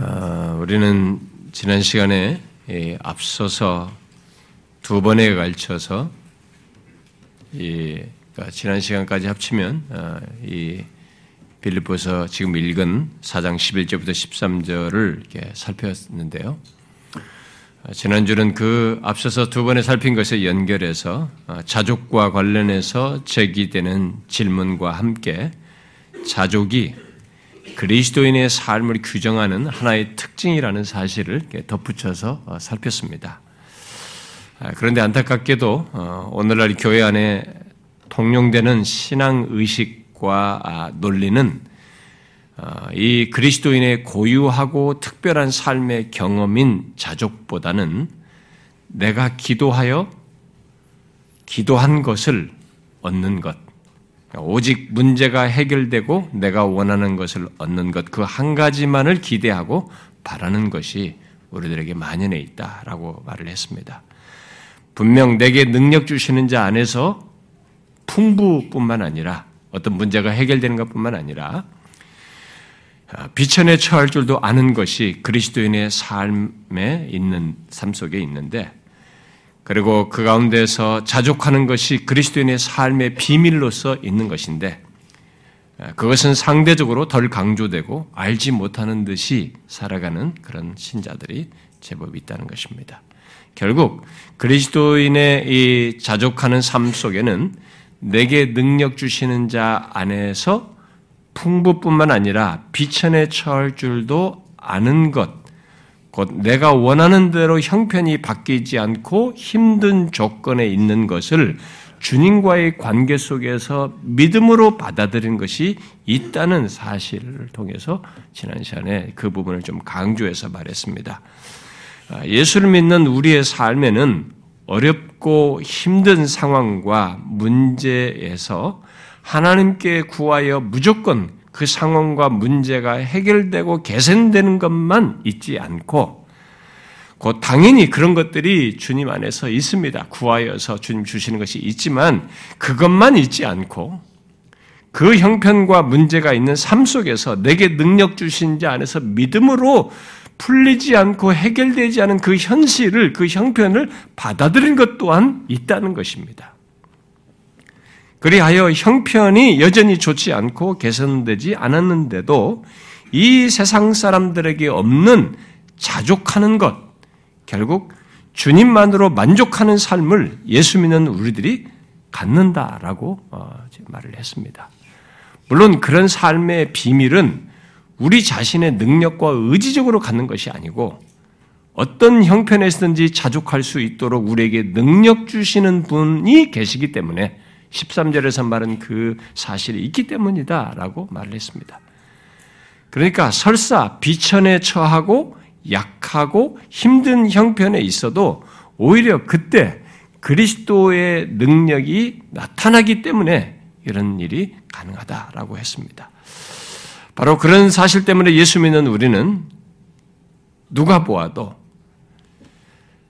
어, 우리는 지난 시간에 앞서서 두 번에 걸쳐서 이 그러니까 지난 시간까지 합치면 어, 이 빌립보서 지금 읽은 4장 11절부터 13절을 이렇게 살펴봤는데요. 어, 지난주는 그 앞서서 두 번에 살핀 것에 연결해서 어, 자족과 관련해서 제기되는 질문과 함께 자족이 그리스도인의 삶을 규정하는 하나의 특징이라는 사실을 덧붙여서 어, 살폈습니다. 아, 그런데 안타깝게도 어, 오늘날 교회 안에 통용되는 신앙 의식과 아, 논리는 어, 이 그리스도인의 고유하고 특별한 삶의 경험인 자족보다는 내가 기도하여 기도한 것을 얻는 것, 오직 문제가 해결되고 내가 원하는 것을 얻는 것 그 한 가지만을 기대하고 바라는 것이 우리들에게 만연해 있다라고 말을 했습니다. 분명 내게 능력 주시는 자 안에서 풍부뿐만 아니라 어떤 문제가 해결되는 것뿐만 아니라 비천에 처할 줄도 아는 것이 그리스도인의 삶에 있는 삶 속에 있는데 그리고 그 가운데서 자족하는 것이 그리스도인의 삶의 비밀로서 있는 것인데 그것은 상대적으로 덜 강조되고 알지 못하는 듯이 살아가는 그런 신자들이 제법 있다는 것입니다. 결국 그리스도인의 이 자족하는 삶 속에는 내게 능력 주시는 자 안에서 풍부뿐만 아니라 비천에 처할 줄도 아는 것, 곧 내가 원하는 대로 형편이 바뀌지 않고 힘든 조건에 있는 것을 주님과의 관계 속에서 믿음으로 받아들인 것이 있다는 사실을 통해서 지난 시간에 그 부분을 좀 강조해서 말했습니다. 아, 예수를 믿는 우리의 삶에는 어렵고 힘든 상황과 문제에서 하나님께 구하여 무조건 그 상황과 문제가 해결되고 개선되는 것만 있지 않고 곧 당연히 그런 것들이 주님 안에서 있습니다. 구하여서 주님 주시는 것이 있지만 그것만 있지 않고 그 형편과 문제가 있는 삶 속에서 내게 능력 주신 자 안에서 믿음으로 풀리지 않고 해결되지 않은 그 현실을 그 형편을 받아들인 것 또한 있다는 것입니다. 그리하여 형편이 여전히 좋지 않고 개선되지 않았는데도 이 세상 사람들에게 없는 자족하는 것, 결국 주님만으로 만족하는 삶을 예수 믿는 우리들이 갖는다라고 어, 말을 했습니다. 물론 그런 삶의 비밀은 우리 자신의 능력과 의지적으로 갖는 것이 아니고 어떤 형편에서든지 자족할 수 있도록 우리에게 능력 주시는 분이 계시기 때문에 13절에서 말은 그 사실이 있기 때문이다 라고 말을 했습니다. 그러니까 설사 비천에 처하고 약하고 힘든 형편에 있어도 오히려 그때 그리스도의 능력이 나타나기 때문에 이런 일이 가능하다라고 했습니다. 바로 그런 사실 때문에 예수 믿는 우리는 누가 보아도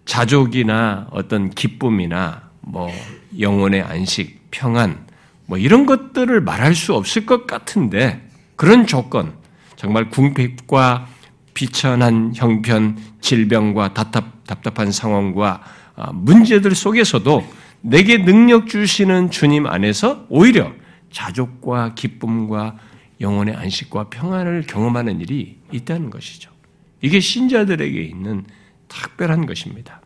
자족이나 어떤 기쁨이나 뭐 영혼의 안식, 평안, 뭐 이런 것들을 말할 수 없을 것 같은데 그런 조건, 정말 궁핍과 비천한 형편, 질병과 답답, 답답한 상황과 아, 문제들 속에서도 내게 능력 주시는 주님 안에서 오히려 자족과 기쁨과 영혼의 안식과 평안을 경험하는 일이 있다는 것이죠. 이게 신자들에게 있는 특별한 것입니다.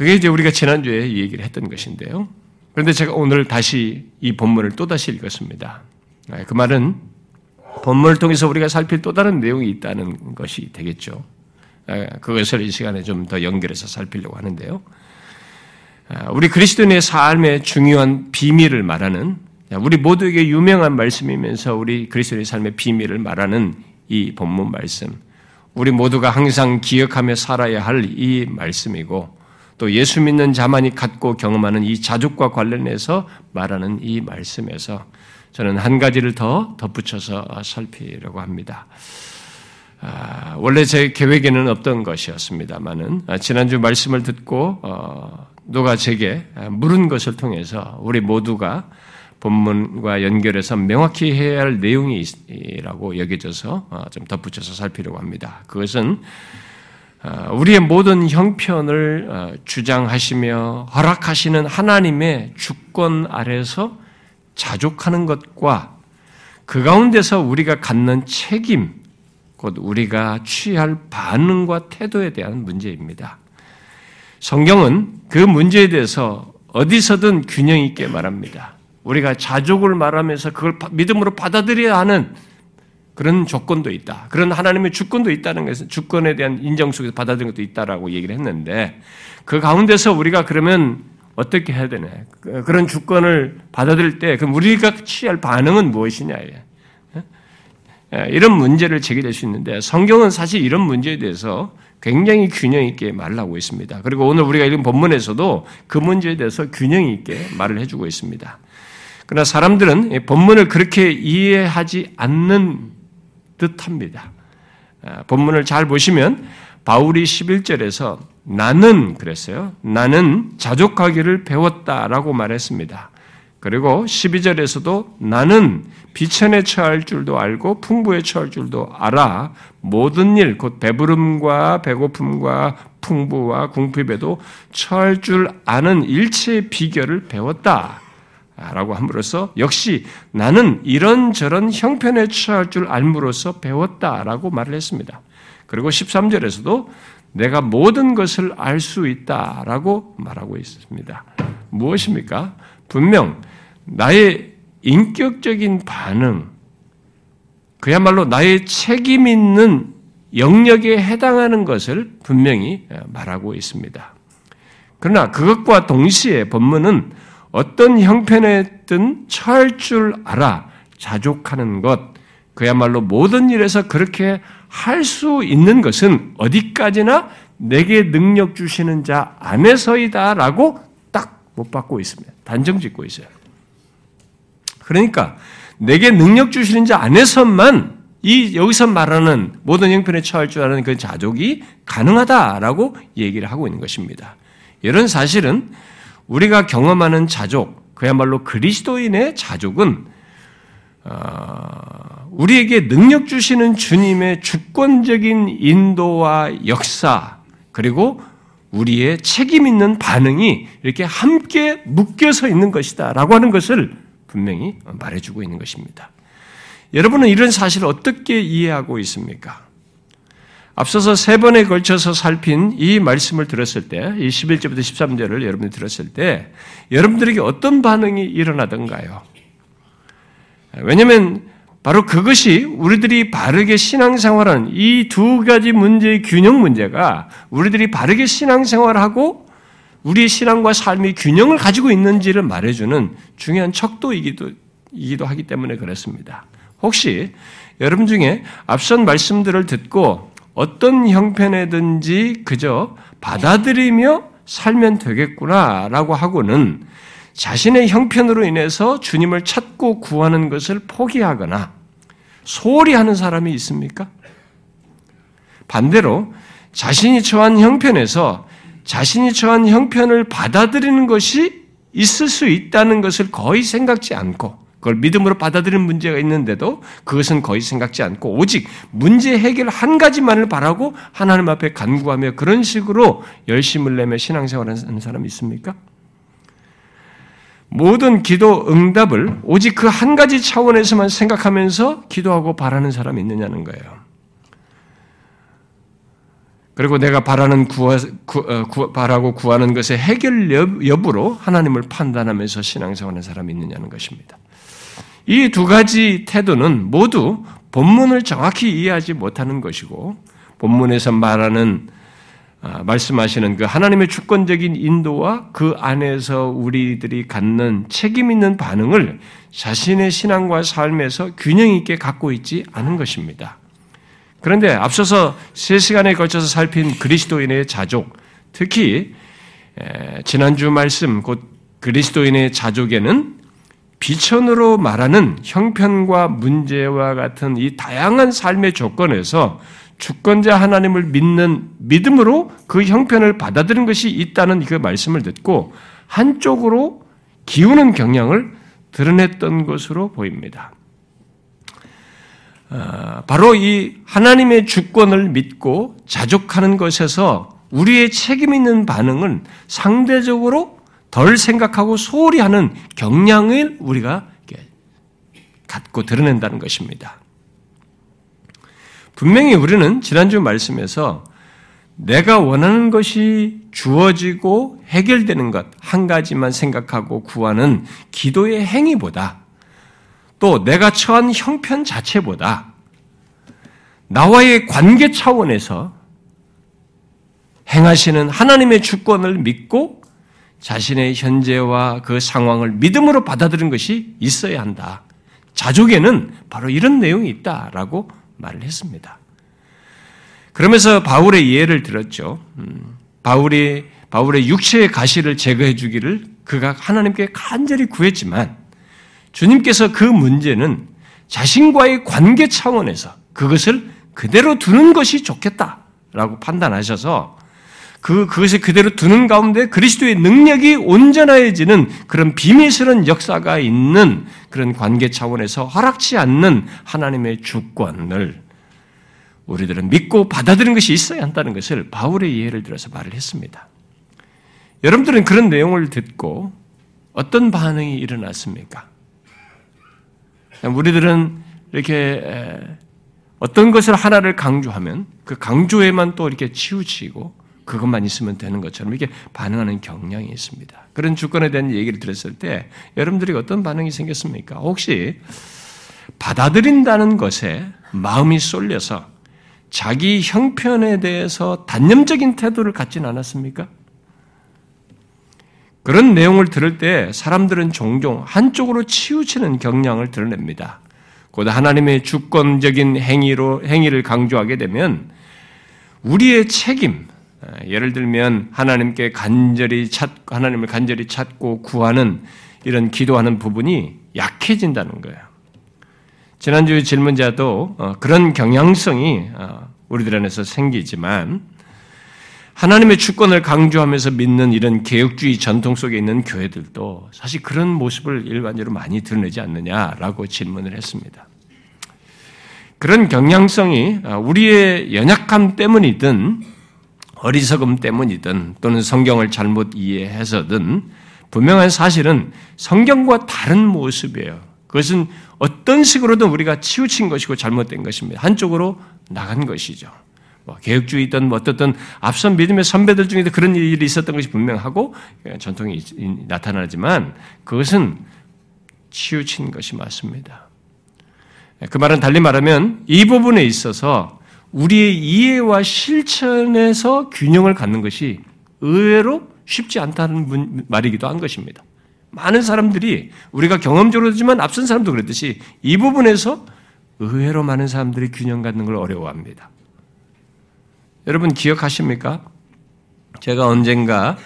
아, 그게 이제 우리가 지난주에 얘기를 했던 것인데요. 그런데 제가 오늘 다시 이 본문을 또다시 읽었습니다. 아, 그 말은 본문을 통해서 우리가 살필 또 다른 내용이 있다는 것이 되겠죠. 아, 그것을 이 시간에 좀 더 연결해서 살피려고 하는데요. 아, 우리 그리스도인의 삶의 중요한 비밀을 말하는 우리 모두에게 유명한 말씀이면서 우리 그리스도인의 삶의 비밀을 말하는 이 본문 말씀. 우리 모두가 항상 기억하며 살아야 할 이 말씀이고 또 예수 믿는 자만이 갖고 경험하는 이 자족과 관련해서 말하는 이 말씀에서 저는 한 가지를 더 덧붙여서 살피려고 합니다. 아, 원래 제 계획에는 없던 것이었습니다만은 아, 지난주 말씀을 듣고 어, 누가 제게 물은 것을 통해서 우리 모두가 본문과 연결해서 명확히 해야 할 내용이라고 여겨져서 어, 좀 덧붙여서 살피려고 합니다. 그것은 어, 우리의 모든 형편을 어, 주장하시며 허락하시는 하나님의 주권 아래서 자족하는 것과 그 가운데서 우리가 갖는 책임, 곧 우리가 취할 반응과 태도에 대한 문제입니다. 성경은 그 문제에 대해서 어디서든 균형 있게 말합니다. 우리가 자족을 말하면서 그걸 믿음으로 받아들여야 하는 그런 조건도 있다. 그런 하나님의 주권도 있다는 것은 주권에 대한 인정 속에서 받아들인 것도 있다라고 얘기를 했는데 그 가운데서 우리가 그러면 어떻게 해야 되냐. 그런 주권을 받아들일 때 그럼 우리가 취할 반응은 무엇이냐. 예, 이런 문제를 제기될 수 있는데 성경은 사실 이런 문제에 대해서 굉장히 균형 있게 말을 하고 있습니다. 그리고 오늘 우리가 읽은 본문에서도 그 문제에 대해서 균형 있게 말을 해주고 있습니다. 그러나 사람들은 본문을 그렇게 이해하지 않는 듯합니다. 아, 본문을 잘 보시면 바울이 11절에서 나는 그랬어요. 나는 자족하기를 배웠다라고 말했습니다. 그리고 12절에서도 나는 비천에 처할 줄도 알고 풍부에 처할 줄도 알아 모든 일 곧 배부름과 배고픔과 풍부와 궁핍에도 처할 줄 아는 일체의 비결을 배웠다. 라고 함으로써 역시 나는 이런저런 형편에 처할 줄 알므로써 배웠다라고 말을 했습니다. 그리고 13절에서도 내가 모든 것을 알 수 있다라고 말하고 있습니다. 무엇입니까? 분명 나의 인격적인 반응, 그야말로 나의 책임 있는 영역에 해당하는 것을 분명히 말하고 있습니다. 그러나 그것과 동시에 본문은 어떤 형편에든 처할 줄 알아 자족하는 것, 그야말로 모든 일에서 그렇게 할 수 있는 것은 어디까지나 내게 능력 주시는 자 안에서이다라고 딱 못 받고 있습니다. 단정 짓고 있어요. 그러니까 내게 능력 주시는 자 안에서만 이 여기서 말하는 모든 형편에 처할 줄 아는 그 자족이 가능하다라고 얘기를 하고 있는 것입니다. 이런 사실은 우리가 경험하는 자족, 그야말로 그리스도인의 자족은 어, 우리에게 능력 주시는 주님의 주권적인 인도와 역사 그리고 우리의 책임 있는 반응이 이렇게 함께 묶여서 있는 것이다라고 하는 것을 분명히 말해주고 있는 것입니다. 여러분은 이런 사실을 어떻게 이해하고 있습니까? 앞서서 세 번에 걸쳐서 살핀 이 말씀을 들었을 때, 이 11절부터 13절을 여러분이 들었을 때, 여러분들에게 어떤 반응이 일어나던가요? 왜냐면, 바로 그것이 우리들이 바르게 신앙생활하는 이 두 가지 문제의 균형 문제가 우리들이 바르게 신앙생활하고 우리의 신앙과 삶의 균형을 가지고 있는지를 말해주는 중요한 척도이기도 이기도 하기 때문에 그렇습니다. 혹시 여러분 중에 앞선 말씀들을 듣고 어떤 형편에든지 그저 받아들이며 살면 되겠구나라고 하고는 자신의 형편으로 인해서 주님을 찾고 구하는 것을 포기하거나 소홀히 하는 사람이 있습니까? 반대로 자신이 처한 형편에서 자신이 처한 형편을 받아들이는 것이 있을 수 있다는 것을 거의 생각지 않고 그걸 믿음으로 받아들이는 문제가 있는데도 그것은 거의 생각지 않고 오직 문제 해결 한 가지만을 바라고 하나님 앞에 간구하며 그런 식으로 열심을 내며 신앙생활하는 사람이 있습니까? 모든 기도 응답을 오직 그 한 가지 차원에서만 생각하면서 기도하고 바라는 사람이 있느냐는 거예요. 그리고 내가 바라는 구하, 구, 어, 구, 바라고 구하는 것의 해결 여부로 하나님을 판단하면서 신앙생활하는 사람이 있느냐는 것입니다. 이 두 가지 태도는 모두 본문을 정확히 이해하지 못하는 것이고 본문에서 말하는 아, 말씀하시는 그 하나님의 주권적인 인도와 그 안에서 우리들이 갖는 책임 있는 반응을 자신의 신앙과 삶에서 균형 있게 갖고 있지 않은 것입니다. 그런데 앞서서 세 시간에 걸쳐서 살핀 그리스도인의 자족, 특히 지난주 말씀 곧 그리스도인의 자족에는 비천으로 말하는 형편과 문제와 같은 이 다양한 삶의 조건에서 주권자 하나님을 믿는 믿음으로 그 형편을 받아들인 것이 있다는 그 말씀을 듣고 한쪽으로 기우는 경향을 드러냈던 것으로 보입니다. 아, 바로 이 하나님의 주권을 믿고 자족하는 것에서 우리의 책임 있는 반응은 상대적으로 덜 생각하고 소홀히 하는 경향을 우리가 갖고 드러낸다는 것입니다. 분명히 우리는 지난주 말씀에서 내가 원하는 것이 주어지고 해결되는 것 한 가지만 생각하고 구하는 기도의 행위보다 또 내가 처한 형편 자체보다 나와의 관계 차원에서 행하시는 하나님의 주권을 믿고 자신의 현재와 그 상황을 믿음으로 받아들인 것이 있어야 한다. 자족에는 바로 이런 내용이 있다라고 말을 했습니다. 그러면서 바울의 예를 들었죠. 음, 바울이 바울의 육체의 가시를 제거해 주기를 그가 하나님께 간절히 구했지만 주님께서 그 문제는 자신과의 관계 차원에서 그것을 그대로 두는 것이 좋겠다라고 판단하셔서 그, 그것을 그대로 두는 가운데 그리스도의 능력이 온전해지는 그런 비밀스러운 역사가 있는 그런 관계 차원에서 허락치 않는 하나님의 주권을 우리들은 믿고 받아들이는 것이 있어야 한다는 것을 바울의 예를 들어서 말을 했습니다. 여러분들은 그런 내용을 듣고 어떤 반응이 일어났습니까? 우리들은 이렇게 어떤 것을 하나를 강조하면 그 강조에만 또 이렇게 치우치고 그것만 있으면 되는 것처럼 이렇게 반응하는 경향이 있습니다. 그런 주권에 대한 얘기를 들었을 때 여러분들이 어떤 반응이 생겼습니까? 혹시 받아들인다는 것에 마음이 쏠려서 자기 형편에 대해서 단념적인 태도를 갖진 않았습니까? 그런 내용을 들을 때 사람들은 종종 한쪽으로 치우치는 경향을 드러냅니다. 곧 하나님의 주권적인 행위로 행위를 강조하게 되면 우리의 책임, 예를 들면 하나님께 간절히 찾 하나님을 간절히 찾고 구하는 이런 기도하는 부분이 약해진다는 거예요. 지난주 질문자도 어, 그런 경향성이 어, 우리들 안에서 생기지만 하나님의 주권을 강조하면서 믿는 이런 개혁주의 전통 속에 있는 교회들도 사실 그런 모습을 일반적으로 많이 드러내지 않느냐라고 질문을 했습니다. 그런 경향성이 어, 우리의 연약함 때문이든 어리석음 때문이든 또는 성경을 잘못 이해해서든 분명한 사실은 성경과 다른 모습이에요. 그것은 어떤 식으로든 우리가 치우친 것이고 잘못된 것입니다. 한쪽으로 나간 것이죠. 뭐 개혁주의든 뭐 어떻든 앞선 믿음의 선배들 중에도 그런 일이 있었던 것이 분명하고 전통이 나타나지만 그것은 치우친 것이 맞습니다. 그 말은 달리 말하면 이 부분에 있어서 우리의 이해와 실천에서 균형을 갖는 것이 의외로 쉽지 않다는 말이기도 한 것입니다. 많은 사람들이 우리가 경험적으로지만 앞선 사람도 그랬듯이 이 부분에서 의외로 많은 사람들이 균형 갖는 걸 어려워합니다. 여러분 기억하십니까? 제가 언젠가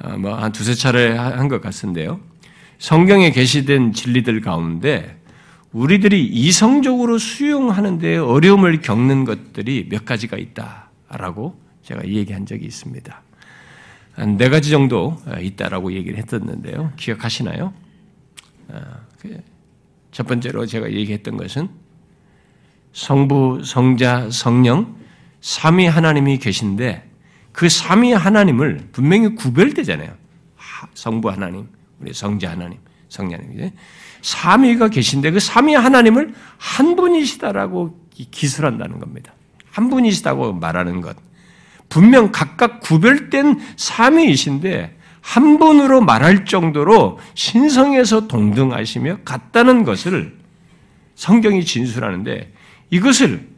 어, 뭐한 두세 차례 한 것 같은데요. 성경에 게시된 진리들 가운데 우리들이 이성적으로 수용하는데 어려움을 겪는 것들이 몇 가지가 있다라고 제가 얘기한 적이 있습니다. 한 네 가지 정도 있다라고 얘기를 했었는데요. 기억하시나요? 아, 그첫 번째로 제가 얘기했던 것은 성부, 성자, 성령, 삼위 하나님이 계신데 그 삼위 하나님을 분명히 구별되잖아요. 성부 하나님, 우리 성자 하나님, 성자님. 삼위가 계신데 그 삼위 하나님을 한 분이시다라고 기술한다는 겁니다. 한 분이시다고 말하는 것. 분명 각각 구별된 삼위이신데 한 분으로 말할 정도로 신성에서 동등하시며 같다는 것을 성경이 진술하는데 이것을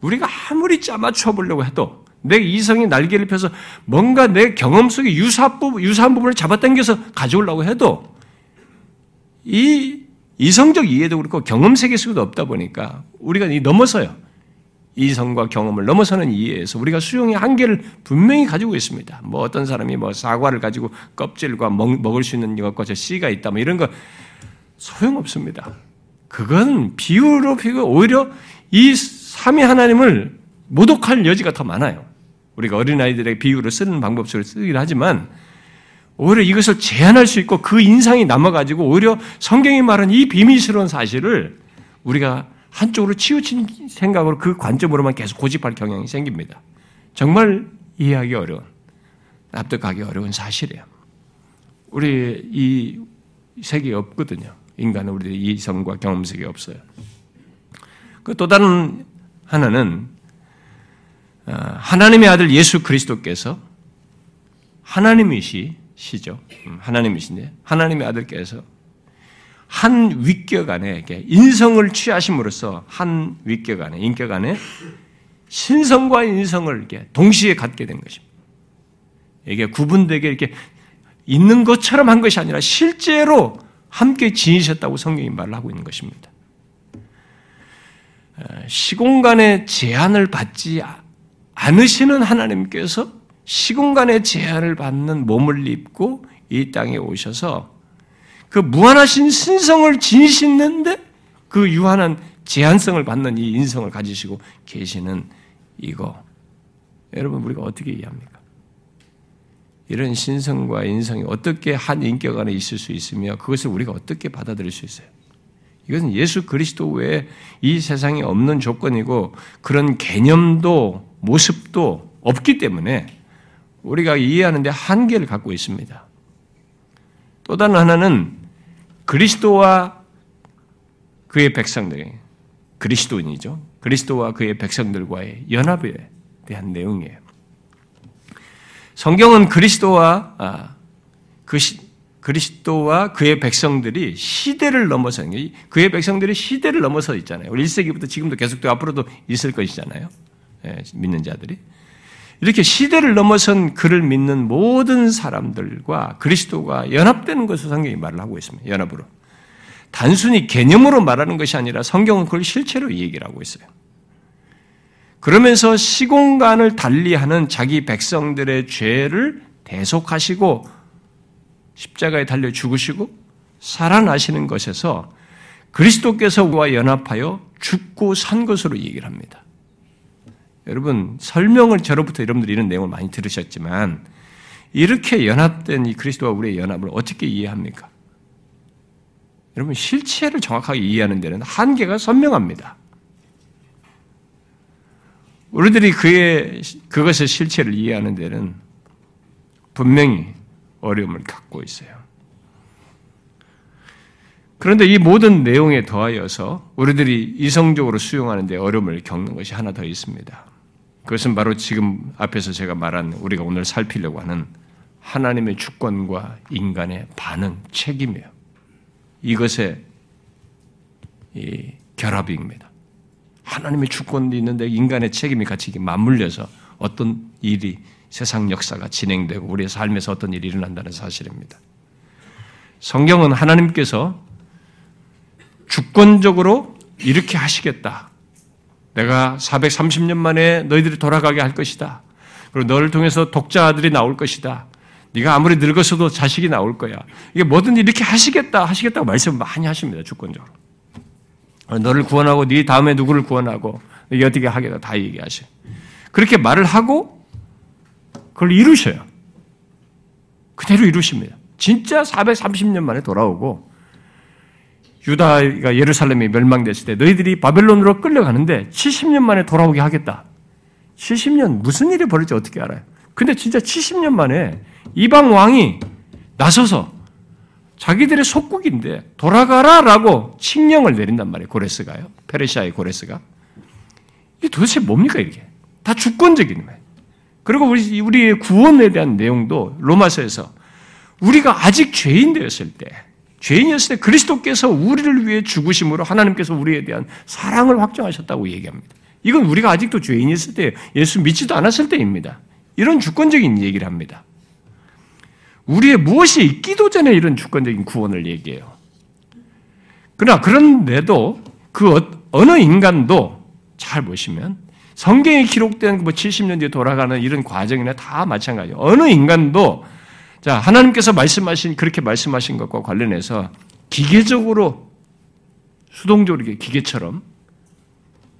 우리가 아무리 짜맞춰 보려고 해도 내 이성이 날개를 펴서 뭔가 내 경험 속에 유사 유사한 부분을 잡아당겨서 가져오려고 해도 이 이성적 이해도 그렇고 경험 세계 속에도 없다 보니까 우리가 넘어서요. 이성과 경험을 넘어서는 이해에서 우리가 수용의 한계를 분명히 가지고 있습니다. 뭐 어떤 사람이 뭐 사과를 가지고 껍질과 먹, 을수 있는 것과 저 씨가 있다 뭐 이런 거 소용없습니다. 그건 비유로 비고 오히려 이 삼위 하나님을 모독할 여지가 더 많아요. 우리가 어린아이들에게 비유를 쓰는 방법 속을 쓰긴 하지만 오히려 이것을 제한할 수 있고 그 인상이 남아가지고 오히려 성경이 말한 이 비밀스러운 사실을 우리가 한쪽으로 치우친 생각으로 그 관점으로만 계속 고집할 경향이 생깁니다. 정말 이해하기 어려운, 납득하기 어려운 사실이에요. 우리 이 세계에 없거든요. 인간은 우리 이성과 경험 세계에 없어요. 그 또 다른 하나는 어, 하나님의 아들 예수 그리스도께서 하나님이시 죠. 음, 하나님이신데 하나님의 아들께서 한 위격 안에 인성을 취하심으로써 한 위격 안에 인격 안에 신성과 인성을 이렇게 동시에 갖게 된 것입니다. 이게 구분되게 이렇게 있는 것처럼 한 것이 아니라 실제로 함께 지니셨다고 성경이 말을 하고 있는 것입니다. 어, 시공간의 제한을 받지 않으시는 하나님께서 시공간의 제한을 받는 몸을 입고 이 땅에 오셔서 그 무한하신 신성을 지니시는데 그 유한한 제한성을 받는 이 인성을 가지시고 계시는 이거 여러분 우리가 어떻게 이해합니까? 이런 신성과 인성이 어떻게 한 인격 안에 있을 수 있으며 그것을 우리가 어떻게 받아들일 수 있어요? 이것은 예수 그리스도 외에 이 세상에 없는 조건이고 그런 개념도 모습도 없기 때문에 우리가 이해하는데 한계를 갖고 있습니다. 또 다른 하나는 그리스도와 그의 백성들, 그리스도인이죠. 그리스도와 그의 백성들과의 연합에 대한 내용이에요. 성경은 그리스도와 아, 그 시, 그리스도와 그의 백성들이 시대를 넘어서 그의 백성들이 시대를 넘어서 있잖아요. 우리 1세기부터 지금도 계속되고 앞으로도 있을 것이잖아요. 예, 믿는 자들이. 이렇게 시대를 넘어선 그를 믿는 모든 사람들과 그리스도가 연합되는 것을 성경이 말을 하고 있습니다. 연합으로. 단순히 개념으로 말하는 것이 아니라 성경은 그걸 실체로 얘기를 하고 있어요. 그러면서 시공간을 달리하는 자기 백성들의 죄를 대속하시고 십자가에 달려 죽으시고 살아나시는 것에서 그리스도께서와 연합하여 죽고 산 것으로 얘기를 합니다. 여러분 설명을 저로부터 여러분들이 이런 내용을 많이 들으셨지만 이렇게 연합된 이 그리스도와 우리의 연합을 어떻게 이해합니까? 여러분 실체를 정확하게 이해하는 데는 한계가 선명합니다. 우리들이 그의 그것의 실체를 이해하는 데는 분명히 어려움을 갖고 있어요. 그런데 이 모든 내용에 더하여서 우리들이 이성적으로 수용하는 데 어려움을 겪는 것이 하나 더 있습니다. 그것은 바로 지금 앞에서 제가 말한 우리가 오늘 살피려고 하는 하나님의 주권과 인간의 반응, 책임이에요. 이것의 이 결합입니다. 하나님의 주권도 있는데 인간의 책임이 같이 맞물려서 어떤 일이 세상 역사가 진행되고 우리의 삶에서 어떤 일이 일어난다는 사실입니다. 성경은 하나님께서 주권적으로 이렇게 하시겠다. 내가 430년 만에 너희들이 돌아가게 할 것이다. 그리고 너를 통해서 독자들이 나올 것이다. 네가 아무리 늙었어도 자식이 나올 거야. 이게 뭐든 이렇게 하시겠다, 하시겠다고 말씀을 많이 하십니다. 주권적으로. 너를 구원하고 네 다음에 누구를 구원하고 이게 어떻게 하겠다 다 얘기하셔. 그렇게 말을 하고 그걸 이루셔요. 그대로 이루십니다. 진짜 430년 만에 돌아오고 유다가 예루살렘이 멸망됐을 때 너희들이 바벨론으로 끌려가는데 70년 만에 돌아오게 하겠다. 70년 무슨 일이 벌어질지 어떻게 알아요? 근데 진짜 70년 만에 이방 왕이 나서서 자기들의 속국인데 돌아가라라고 칙령을 내린단 말이에요. 고레스가요. 페르시아의 고레스가. 이게 도대체 뭡니까 이게? 다 주권적인 거예요. 그리고 우리 우리의 구원에 대한 내용도 로마서에서 우리가 아직 죄인 되었을 때 죄인이었을 때 그리스도께서 우리를 위해 죽으심으로 하나님께서 우리에 대한 사랑을 확정하셨다고 얘기합니다. 이건 우리가 아직도 죄인이었을 때 예수 믿지도 않았을 때입니다. 이런 주권적인 얘기를 합니다. 우리의 무엇이 있기도 전에 이런 주권적인 구원을 얘기해요. 그러나 그런데도 그 어, 어느 인간도 잘 보시면 성경에 기록된 뭐 70년 뒤에 돌아가는 이런 과정이나 다 마찬가지예요. 어느 인간도 자, 하나님께서 말씀하신, 그렇게 말씀하신 것과 관련해서 기계적으로, 수동적으로 기계처럼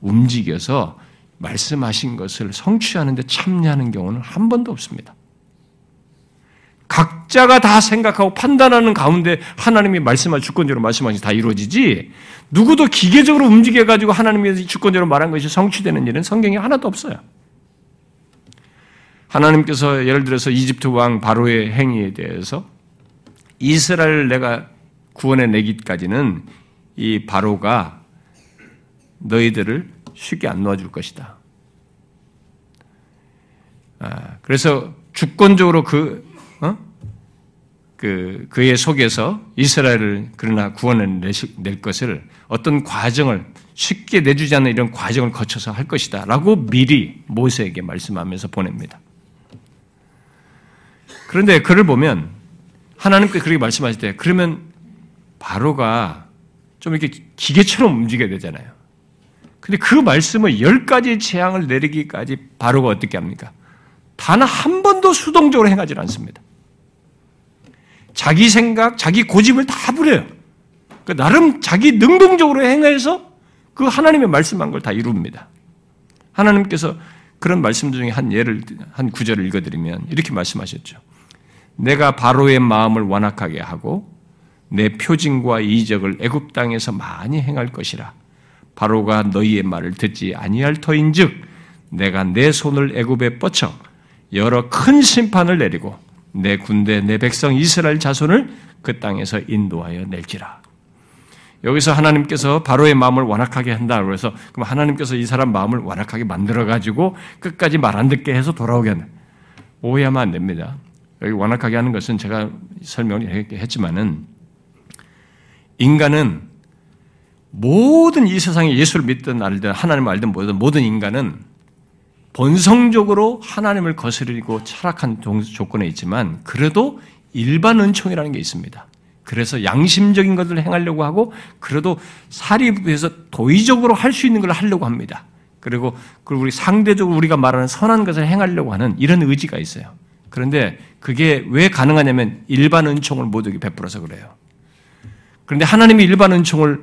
움직여서 말씀하신 것을 성취하는데 참여하는 경우는 한 번도 없습니다. 각자가 다 생각하고 판단하는 가운데 하나님이 말씀하 주권적으로 말씀하신 다 이루어지지 누구도 기계적으로 움직여 가지고 하나님이 주권적으로 말한 것이 성취되는 일은 성경에 하나도 없어요. 하나님께서 예를 들어서 이집트 왕 바로의 행위에 대해서 이스라엘 내가 구원해 내기까지는 이 바로가 너희들을 쉽게 안 놓아줄 것이다. 아, 그래서 주권적으로 그, 어? 그, 그의 속에서 이스라엘을 그러나 구원을 낼 것을 어떤 과정을 쉽게 내주지 않는 이런 과정을 거쳐서 할 것이다. 라고 미리 모세에게 말씀하면서 보냅니다. 그런데 그를 보면 하나님께 그렇게 말씀하실 때 그러면 바로가 좀 이렇게 기계처럼 움직여야 되잖아요. 근데 그 말씀을 열 가지 재앙을 내리기까지 바로가 어떻게 합니까? 단 한 번도 수동적으로 행하지 않습니다. 자기 생각, 자기 고집을 다 부려요. 그 나름 자기 능동적으로 행해서 그 하나님의 말씀한 걸 다 이룹니다. 하나님께서 그런 말씀 중에 한 예를, 한 구절을 읽어드리면 이렇게 말씀하셨죠. 내가 바로의 마음을 완악하게 하고 내 표징과 이적을 애굽 땅에서 많이 행할 것이라. 바로가 너희의 말을 듣지 아니할 터인즉 내가 내 손을 애굽에 뻗쳐 여러 큰 심판을 내리고 내 군대 내 백성 이스라엘 자손을 그 땅에서 인도하여 낼지라. 여기서 하나님께서 바로의 마음을 완악하게 한다. 그래서 그럼 하나님께서 이 사람 마음을 완악하게 만들어 가지고 끝까지 말 안 듣게 해서 돌아오게 하는 오해하면 안 됩니다. 여기 완악하게 하는 것은 제가 설명을 했지만은 인간은 모든 이 세상에 예수를 믿든 알든 하나님을 알든 모든 모든 인간은 본성적으로 하나님을 거스르고 철학한 조건에 있지만 그래도 일반 은총이라는 게 있습니다. 그래서 양심적인 것을 행하려고 하고 그래도 사리부에서 도의적으로 할 수 있는 걸 하려고 합니다. 그리고 우리 상대적으로 우리가 말하는 선한 것을 행하려고 하는 이런 의지가 있어요. 그런데 그게 왜 가능하냐면 일반 은총을 모두에게 베풀어서 그래요. 그런데 하나님이 일반 은총을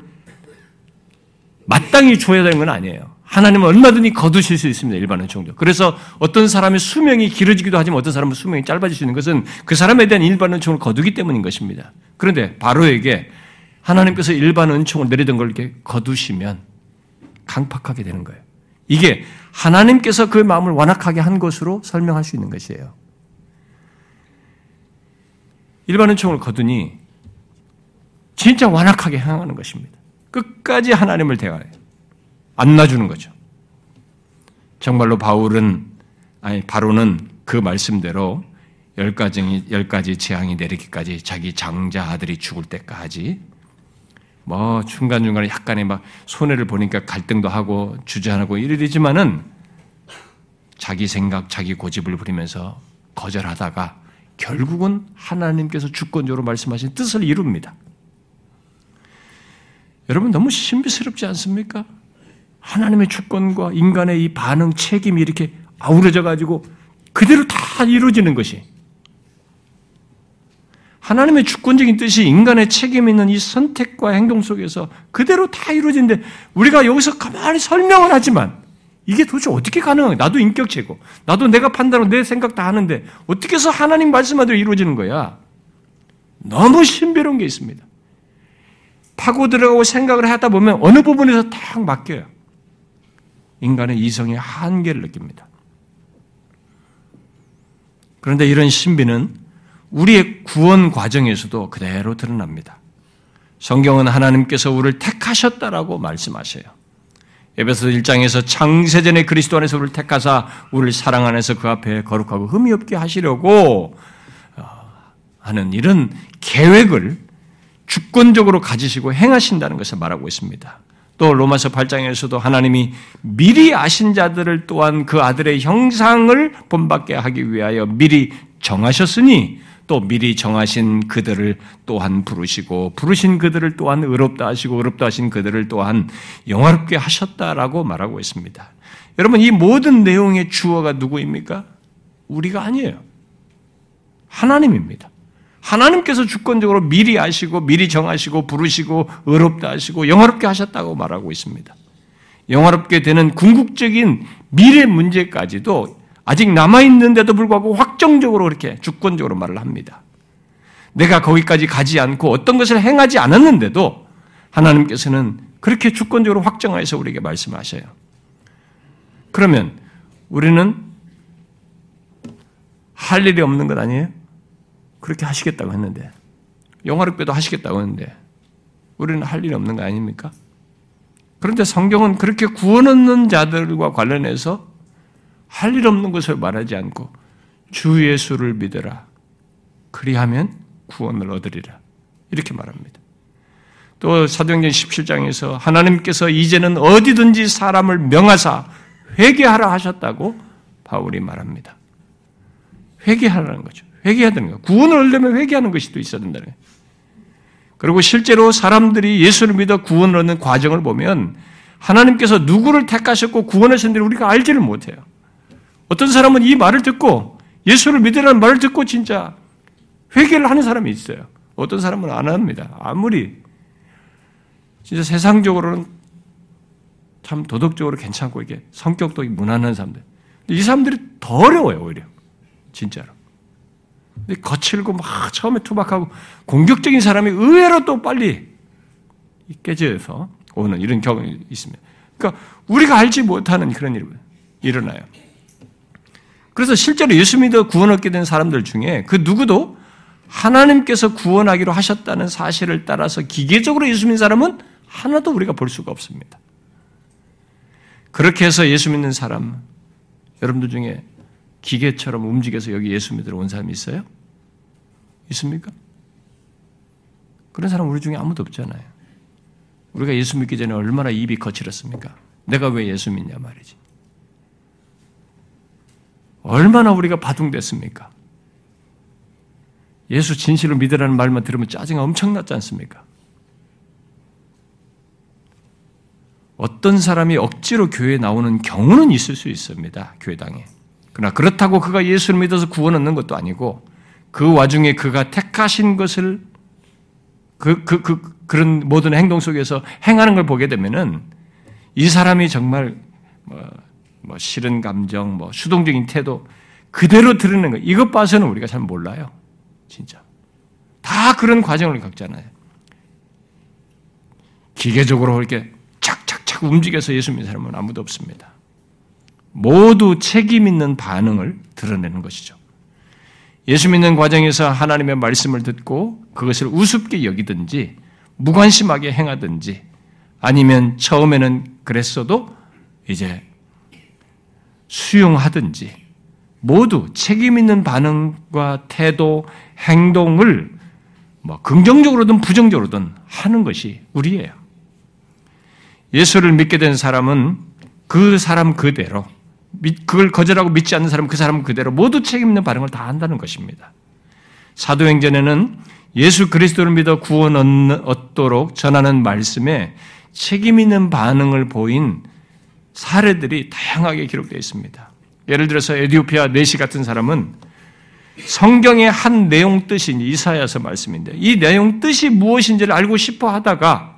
마땅히 줘야 되는 건 아니에요. 하나님은 얼마든지 거두실 수 있습니다. 일반 은총도. 그래서 어떤 사람의 수명이 길어지기도 하지만 어떤 사람은 수명이 짧아질 수 있는 것은 그 사람에 대한 일반 은총을 거두기 때문인 것입니다. 그런데 바로에게 하나님께서 일반 은총을 내리던 걸 이렇게 거두시면 강팍하게 되는 거예요. 이게 하나님께서 그 마음을 완악하게 한 것으로 설명할 수 있는 것이에요. 일반 은총을 거두니 진짜 완악하게 행하는 것입니다. 끝까지 하나님을 대하여 안 놔주는 거죠. 정말로 바울은 아니 바로는 그 말씀대로 열 가지 열 가지 재앙이 내리기까지 자기 장자 아들이 죽을 때까지 뭐 중간 중간에 약간의 막 손해를 보니까 갈등도 하고 주저하고 이러지만은 자기 생각, 자기 고집을 부리면서 거절하다가 결국은 하나님께서 주권적으로 말씀하신 뜻을 이룹니다. 여러분 너무 신비스럽지 않습니까? 하나님의 주권과 인간의 이 반응 책임이 이렇게 아우러져 가지고 그대로 다 이루어지는 것이 하나님의 주권적인 뜻이 인간의 책임 있는 이 선택과 행동 속에서 그대로 다 이루어지는데 우리가 여기서 가만히 설명을 하지만 이게 도대체 어떻게 가능해? 나도 인격체고, 나도 내가 판단하고 내 생각 다 하는데 어떻게 해서 하나님 말씀대로 이루어지는 거야? 너무 신비로운 게 있습니다. 파고 들어가고 생각을 하다 보면 어느 부분에서 딱 맡겨요. 인간의 이성의 한계를 느낍니다. 그런데 이런 신비는 우리의 구원 과정에서도 그대로 드러납니다. 성경은 하나님께서 우리를 택하셨다라고 말씀하셔요. 에베소 1장에서 창세전에 그리스도 안에서 우리를 택하사 우리를 사랑 안에서 그 앞에 거룩하고 흠이 없게 하시려고 어, 하는 이런 계획을 주권적으로 가지시고 행하신다는 것을 말하고 있습니다. 또 로마서 8장에서도 하나님이 미리 아신 자들을 또한 그 아들의 형상을 본받게 하기 위하여 미리 정하셨으니 또 미리 정하신 그들을 또한 부르시고 부르신 그들을 또한 의롭다 하시고 의롭다 하신 그들을 또한 영화롭게 하셨다라고 말하고 있습니다. 여러분 이 모든 내용의 주어가 누구입니까? 우리가 아니에요. 하나님입니다. 하나님께서 주권적으로 미리 아시고 미리 정하시고 부르시고 의롭다 하시고 영화롭게 하셨다고 말하고 있습니다. 영화롭게 되는 궁극적인 미래 문제까지도 아직 남아있는데도 불구하고 확 확정적으로 그렇게 주권적으로 말을 합니다. 내가 거기까지 가지 않고 어떤 것을 행하지 않았는데도 하나님께서는 그렇게 주권적으로 확정하여서 우리에게 말씀하셔요. 그러면 우리는 할 일이 없는 것 아니에요? 그렇게 하시겠다고 했는데 영화롭게도 하시겠다고 했는데 우리는 할 일이 없는 거 아닙니까? 그런데 성경은 그렇게 구원 얻는 자들과 관련해서 할 일 없는 것을 말하지 않고 주 예수를 믿어라. 그리하면 구원을 얻으리라. 이렇게 말합니다. 또 사도행전 17장에서 하나님께서 이제는 어디든지 사람을 명하사 회개하라 하셨다고 바울이 말합니다. 회개하라는 거죠. 회개해야 되는 거. 구원을 얻려면 회개하는 것이 또 있어야 된다는 거예요. 그리고 실제로 사람들이 예수를 믿어 구원을 얻는 과정을 보면 하나님께서 누구를 택하셨고 구원하셨는지 우리가 알지를 못해요. 어떤 사람은 이 말을 듣고 예수를 믿으라는 말을 듣고 진짜 회개를 하는 사람이 있어요. 어떤 사람은 안 합니다. 아무리 진짜 세상적으로는 참 도덕적으로 괜찮고 이게 성격도 무난한 사람들. 이 사람들이 더 어려워요, 오히려. 진짜로. 근데 거칠고 막 처음에 투박하고 공격적인 사람이 의외로 또 빨리 깨져서 오는 이런 경험이 있습니다. 그러니까 우리가 알지 못하는 그런 일이 일어나요. 그래서 실제로 예수 믿어 구원 얻게 된 사람들 중에 그 누구도 하나님께서 구원하기로 하셨다는 사실을 따라서 기계적으로 예수 믿는 사람은 하나도 우리가 볼 수가 없습니다. 그렇게 해서 예수 믿는 사람, 여러분들 중에 기계처럼 움직여서 여기 예수 믿으러 온 사람이 있어요? 있습니까? 그런 사람 우리 중에 아무도 없잖아요. 우리가 예수 믿기 전에 얼마나 입이 거칠었습니까? 내가 왜 예수 믿냐 말이지. 얼마나 우리가 바둥됐습니까? 예수 진실로 믿으라는 말만 들으면 짜증이 엄청났지 않습니까? 어떤 사람이 억지로 교회에 나오는 경우는 있을 수 있습니다. 교회당에. 그러나 그렇다고 그가 예수를 믿어서 구원 얻는 것도 아니고 그 와중에 그가 택하신 것을 그, 그, 그, 그런 모든 행동 속에서 행하는 걸 보게 되면은 이 사람이 정말 뭐, 뭐 싫은 감정, 뭐 수동적인 태도 그대로 드러내는 거 이것 봐서는 우리가 잘 몰라요. 진짜. 다 그런 과정을 겪잖아요. 기계적으로 이렇게 착착착 움직여서 예수 믿는 사람은 아무도 없습니다. 모두 책임 있는 반응을 드러내는 것이죠. 예수 믿는 과정에서 하나님의 말씀을 듣고 그것을 우습게 여기든지 무관심하게 행하든지 아니면 처음에는 그랬어도 이제 수용하든지 모두 책임 있는 반응과 태도, 행동을 뭐 긍정적으로든 부정적으로든 하는 것이 우리예요. 예수를 믿게 된 사람은 그 사람 그대로 그걸 거절하고 믿지 않는 사람은 그 사람 그대로 모두 책임 있는 반응을 다 한다는 것입니다. 사도행전에는 예수 그리스도를 믿어 구원 얻도록 전하는 말씀에 책임 있는 반응을 보인 사례들이 다양하게 기록되어 있습니다. 예를 들어서 에디오피아 네시 같은 사람은 성경의 한 내용 뜻인 이사야서 말씀인데 이 내용 뜻이 무엇인지를 알고 싶어 하다가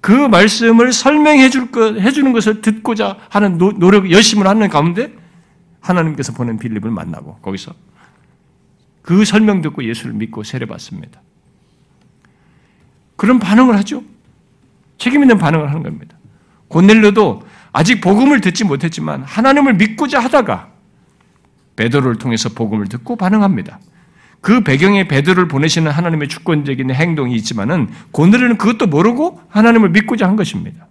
그 말씀을 설명해 줄 것, 해주는 것을 듣고자 하는 노력, 열심을 하는 가운데 하나님께서 보낸 빌립을 만나고 거기서 그 설명 듣고 예수를 믿고 세례받습니다. 그런 반응을 하죠. 책임 있는 반응을 하는 겁니다. 고넬료도 아직 복음을 듣지 못했지만 하나님을 믿고자 하다가 베드로를 통해서 복음을 듣고 반응합니다. 그 배경에 베드로를 보내시는 하나님의 주권적인 행동이 있지만은 고넬료는 그것도 모르고 하나님을 믿고자 한 것입니다.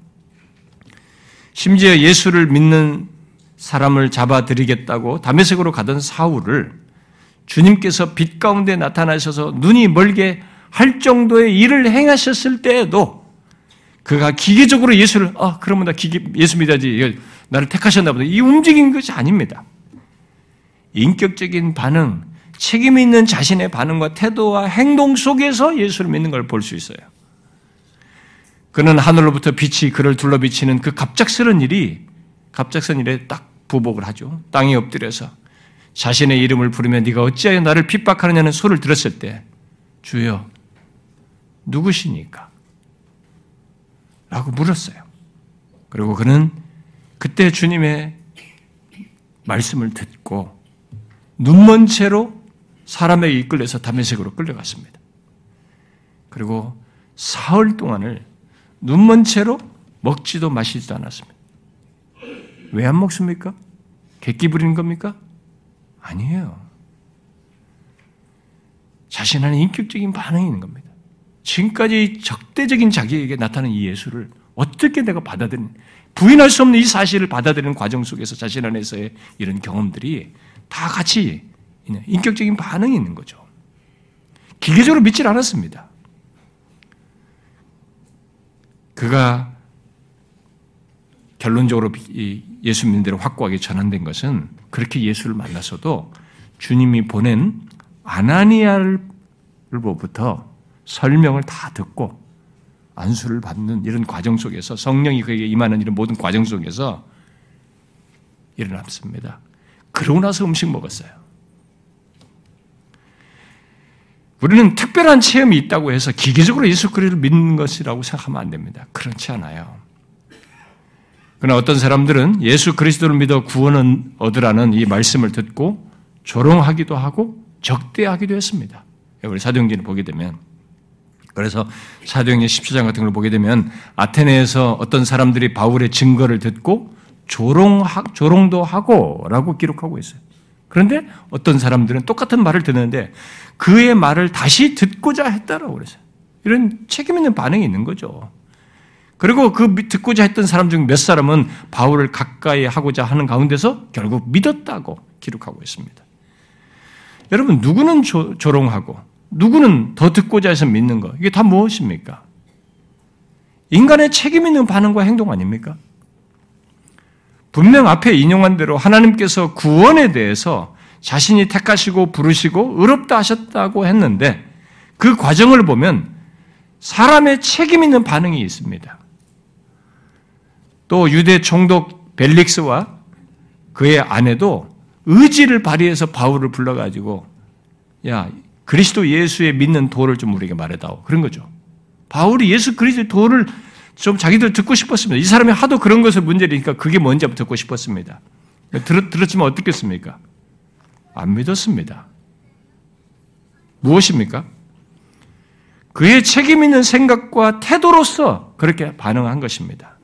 심지어 예수를 믿는 사람을 잡아들이겠다고 담에색으로 가던 사울을 주님께서 빛 가운데 나타나셔서 눈이 멀게 할 정도의 일을 행하셨을 때에도 그가 기계적으로 예수를 아 그러면 나 기계 예수 믿어야지 나를 택하셨나 보다 이 움직인 것이 아닙니다. 인격적인 반응, 책임 있는 자신의 반응과 태도와 행동 속에서 예수를 믿는 걸 볼 수 있어요. 그는 하늘로부터 빛이 그를 둘러 비치는 그 갑작스런 일이 갑작스런 일에 딱 부복을 하죠. 땅에 엎드려서 자신의 이름을 부르며 네가 어찌하여 나를 핍박하느냐는 소리를 들었을 때 주여 누구시니까? 라고 물었어요. 그리고 그는 그때 주님의 말씀을 듣고 눈먼 채로 사람에게 이끌려서 담메색으로 끌려갔습니다. 그리고 사흘 동안을 눈먼 채로 먹지도 마시지도 않았습니다. 왜 안 먹습니까? 객기 부리는 겁니까? 아니에요. 자신 안에 인격적인 반응이 있는 겁니다. 지금까지 적대적인 자기에게 나타난 이 예수를 어떻게 내가 받아들인, 부인할 수 없는 이 사실을 받아들이는 과정 속에서 자신 안에서의 이런 경험들이 다 같이 인격적인 반응이 있는 거죠. 기계적으로 믿질 않았습니다. 그가 결론적으로 예수 믿는 대로 확고하게 전환된 것은 그렇게 예수를 만나서도 주님이 보낸 아나니아를로부터 설명을 다 듣고 안수를 받는 이런 과정 속에서 성령이 그에게 임하는 이런 모든 과정 속에서 일어났습니다. 그러고 나서 음식 먹었어요. 우리는 특별한 체험이 있다고 해서 기계적으로 예수 그리스도를 믿는 것이라고 생각하면 안 됩니다. 그렇지 않아요. 그러나 어떤 사람들은 예수 그리스도를 믿어 구원을 얻으라는 이 말씀을 듣고 조롱하기도 하고 적대하기도 했습니다. 우리 사도행전을 보게 되면 그래서 사도행전 17장 같은 걸 보게 되면 아테네에서 어떤 사람들이 바울의 증거를 듣고 조롱 조롱도 하고라고 기록하고 있어요. 그런데 어떤 사람들은 똑같은 말을 듣는데 그의 말을 다시 듣고자 했다라고 그랬어요. 이런 책임 있는 반응이 있는 거죠. 그리고 그 듣고자 했던 사람 중 몇 사람은 바울을 가까이 하고자 하는 가운데서 결국 믿었다고 기록하고 있습니다. 여러분, 누구는 조, 조롱하고, 누구는 더 듣고자 해서 믿는 거, 이게 다 무엇입니까? 인간의 책임 있는 반응과 행동 아닙니까? 분명 앞에 인용한 대로 하나님께서 구원에 대해서 자신이 택하시고 부르시고 의롭다 하셨다고 했는데 그 과정을 보면 사람의 책임 있는 반응이 있습니다. 또 유대 총독 벨릭스와 그의 아내도 의지를 발휘해서 바울을 불러가지고 야 그리스도 예수의 믿는 도를 좀 우리에게 말해다오 그런 거죠. 바울이 예수 그리스도의 도를 좀 자기들 듣고 싶었습니다. 이 사람이 하도 그런 것을 문제니까 그게 뭔지 듣고 싶었습니다. 들, 들었지만 어떻겠습니까? 안 믿었습니다. 무엇입니까? 그의 책임 있는 생각과 태도로서 그렇게 반응한 것입니다.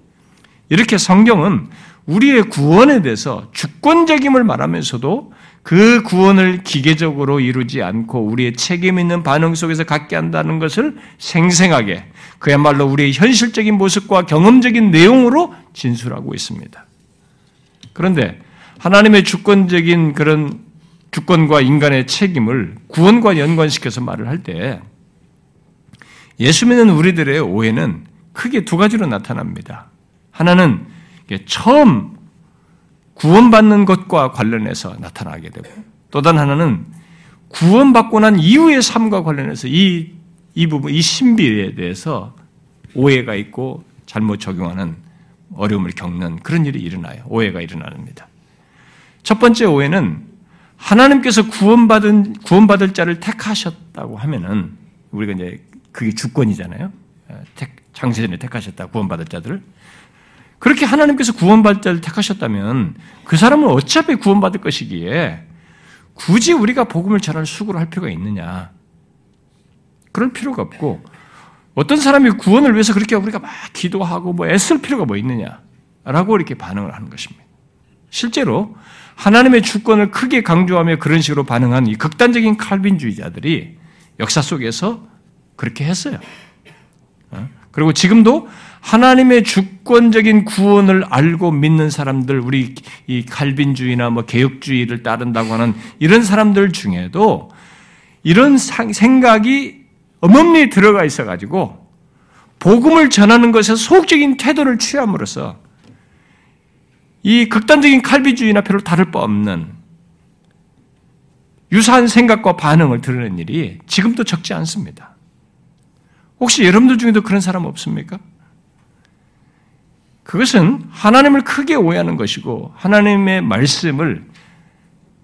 이렇게 성경은 우리의 구원에 대해서 주권적임을 말하면서도 그 구원을 기계적으로 이루지 않고 우리의 책임 있는 반응 속에서 갖게 한다는 것을 생생하게 그야말로 우리의 현실적인 모습과 경험적인 내용으로 진술하고 있습니다. 그런데 하나님의 주권적인 그런 주권과 인간의 책임을 구원과 연관시켜서 말을 할 때 예수 믿는 우리들의 오해는 크게 두 가지로 나타납니다. 하나는 처음 구원받는 것과 관련해서 나타나게 되고 또 다른 하나는 구원받고 난 이후의 삶과 관련해서 이, 이 부분, 이 신비에 대해서 오해가 있고 잘못 적용하는 어려움을 겪는 그런 일이 일어나요. 오해가 일어납니다. 첫 번째 오해는 하나님께서 구원받은, 구원받을 자를 택하셨다고 하면은, 우리가 이제 그게 주권이잖아요. 창세전에 택하셨다, 구원받을 자들을. 그렇게 하나님께서 구원받을 자를 택하셨다면 그 사람은 어차피 구원받을 것이기에 굳이 우리가 복음을 전할 수고를 할 필요가 있느냐. 그럴 필요가 없고 어떤 사람이 구원을 위해서 그렇게 우리가 막 기도하고 뭐 애쓸 필요가 뭐 있느냐라고 이렇게 반응을 하는 것입니다. 실제로 하나님의 주권을 크게 강조하며 그런 식으로 반응한 이 극단적인 칼빈주의자들이 역사 속에서 그렇게 했어요. 어? 그리고 지금도 하나님의 주권적인 구원을 알고 믿는 사람들, 우리 이 칼빈주의나 뭐 개혁주의를 따른다고 하는 이런 사람들 중에도 이런 생각이 어멈니 들어가 있어가지고 복음을 전하는 것에 소극적인 태도를 취함으로써 이 극단적인 칼비주의나 별로 다를 바 없는 유사한 생각과 반응을 드러낸 일이 지금도 적지 않습니다. 혹시 여러분들 중에도 그런 사람 없습니까? 그것은 하나님을 크게 오해하는 것이고 하나님의 말씀을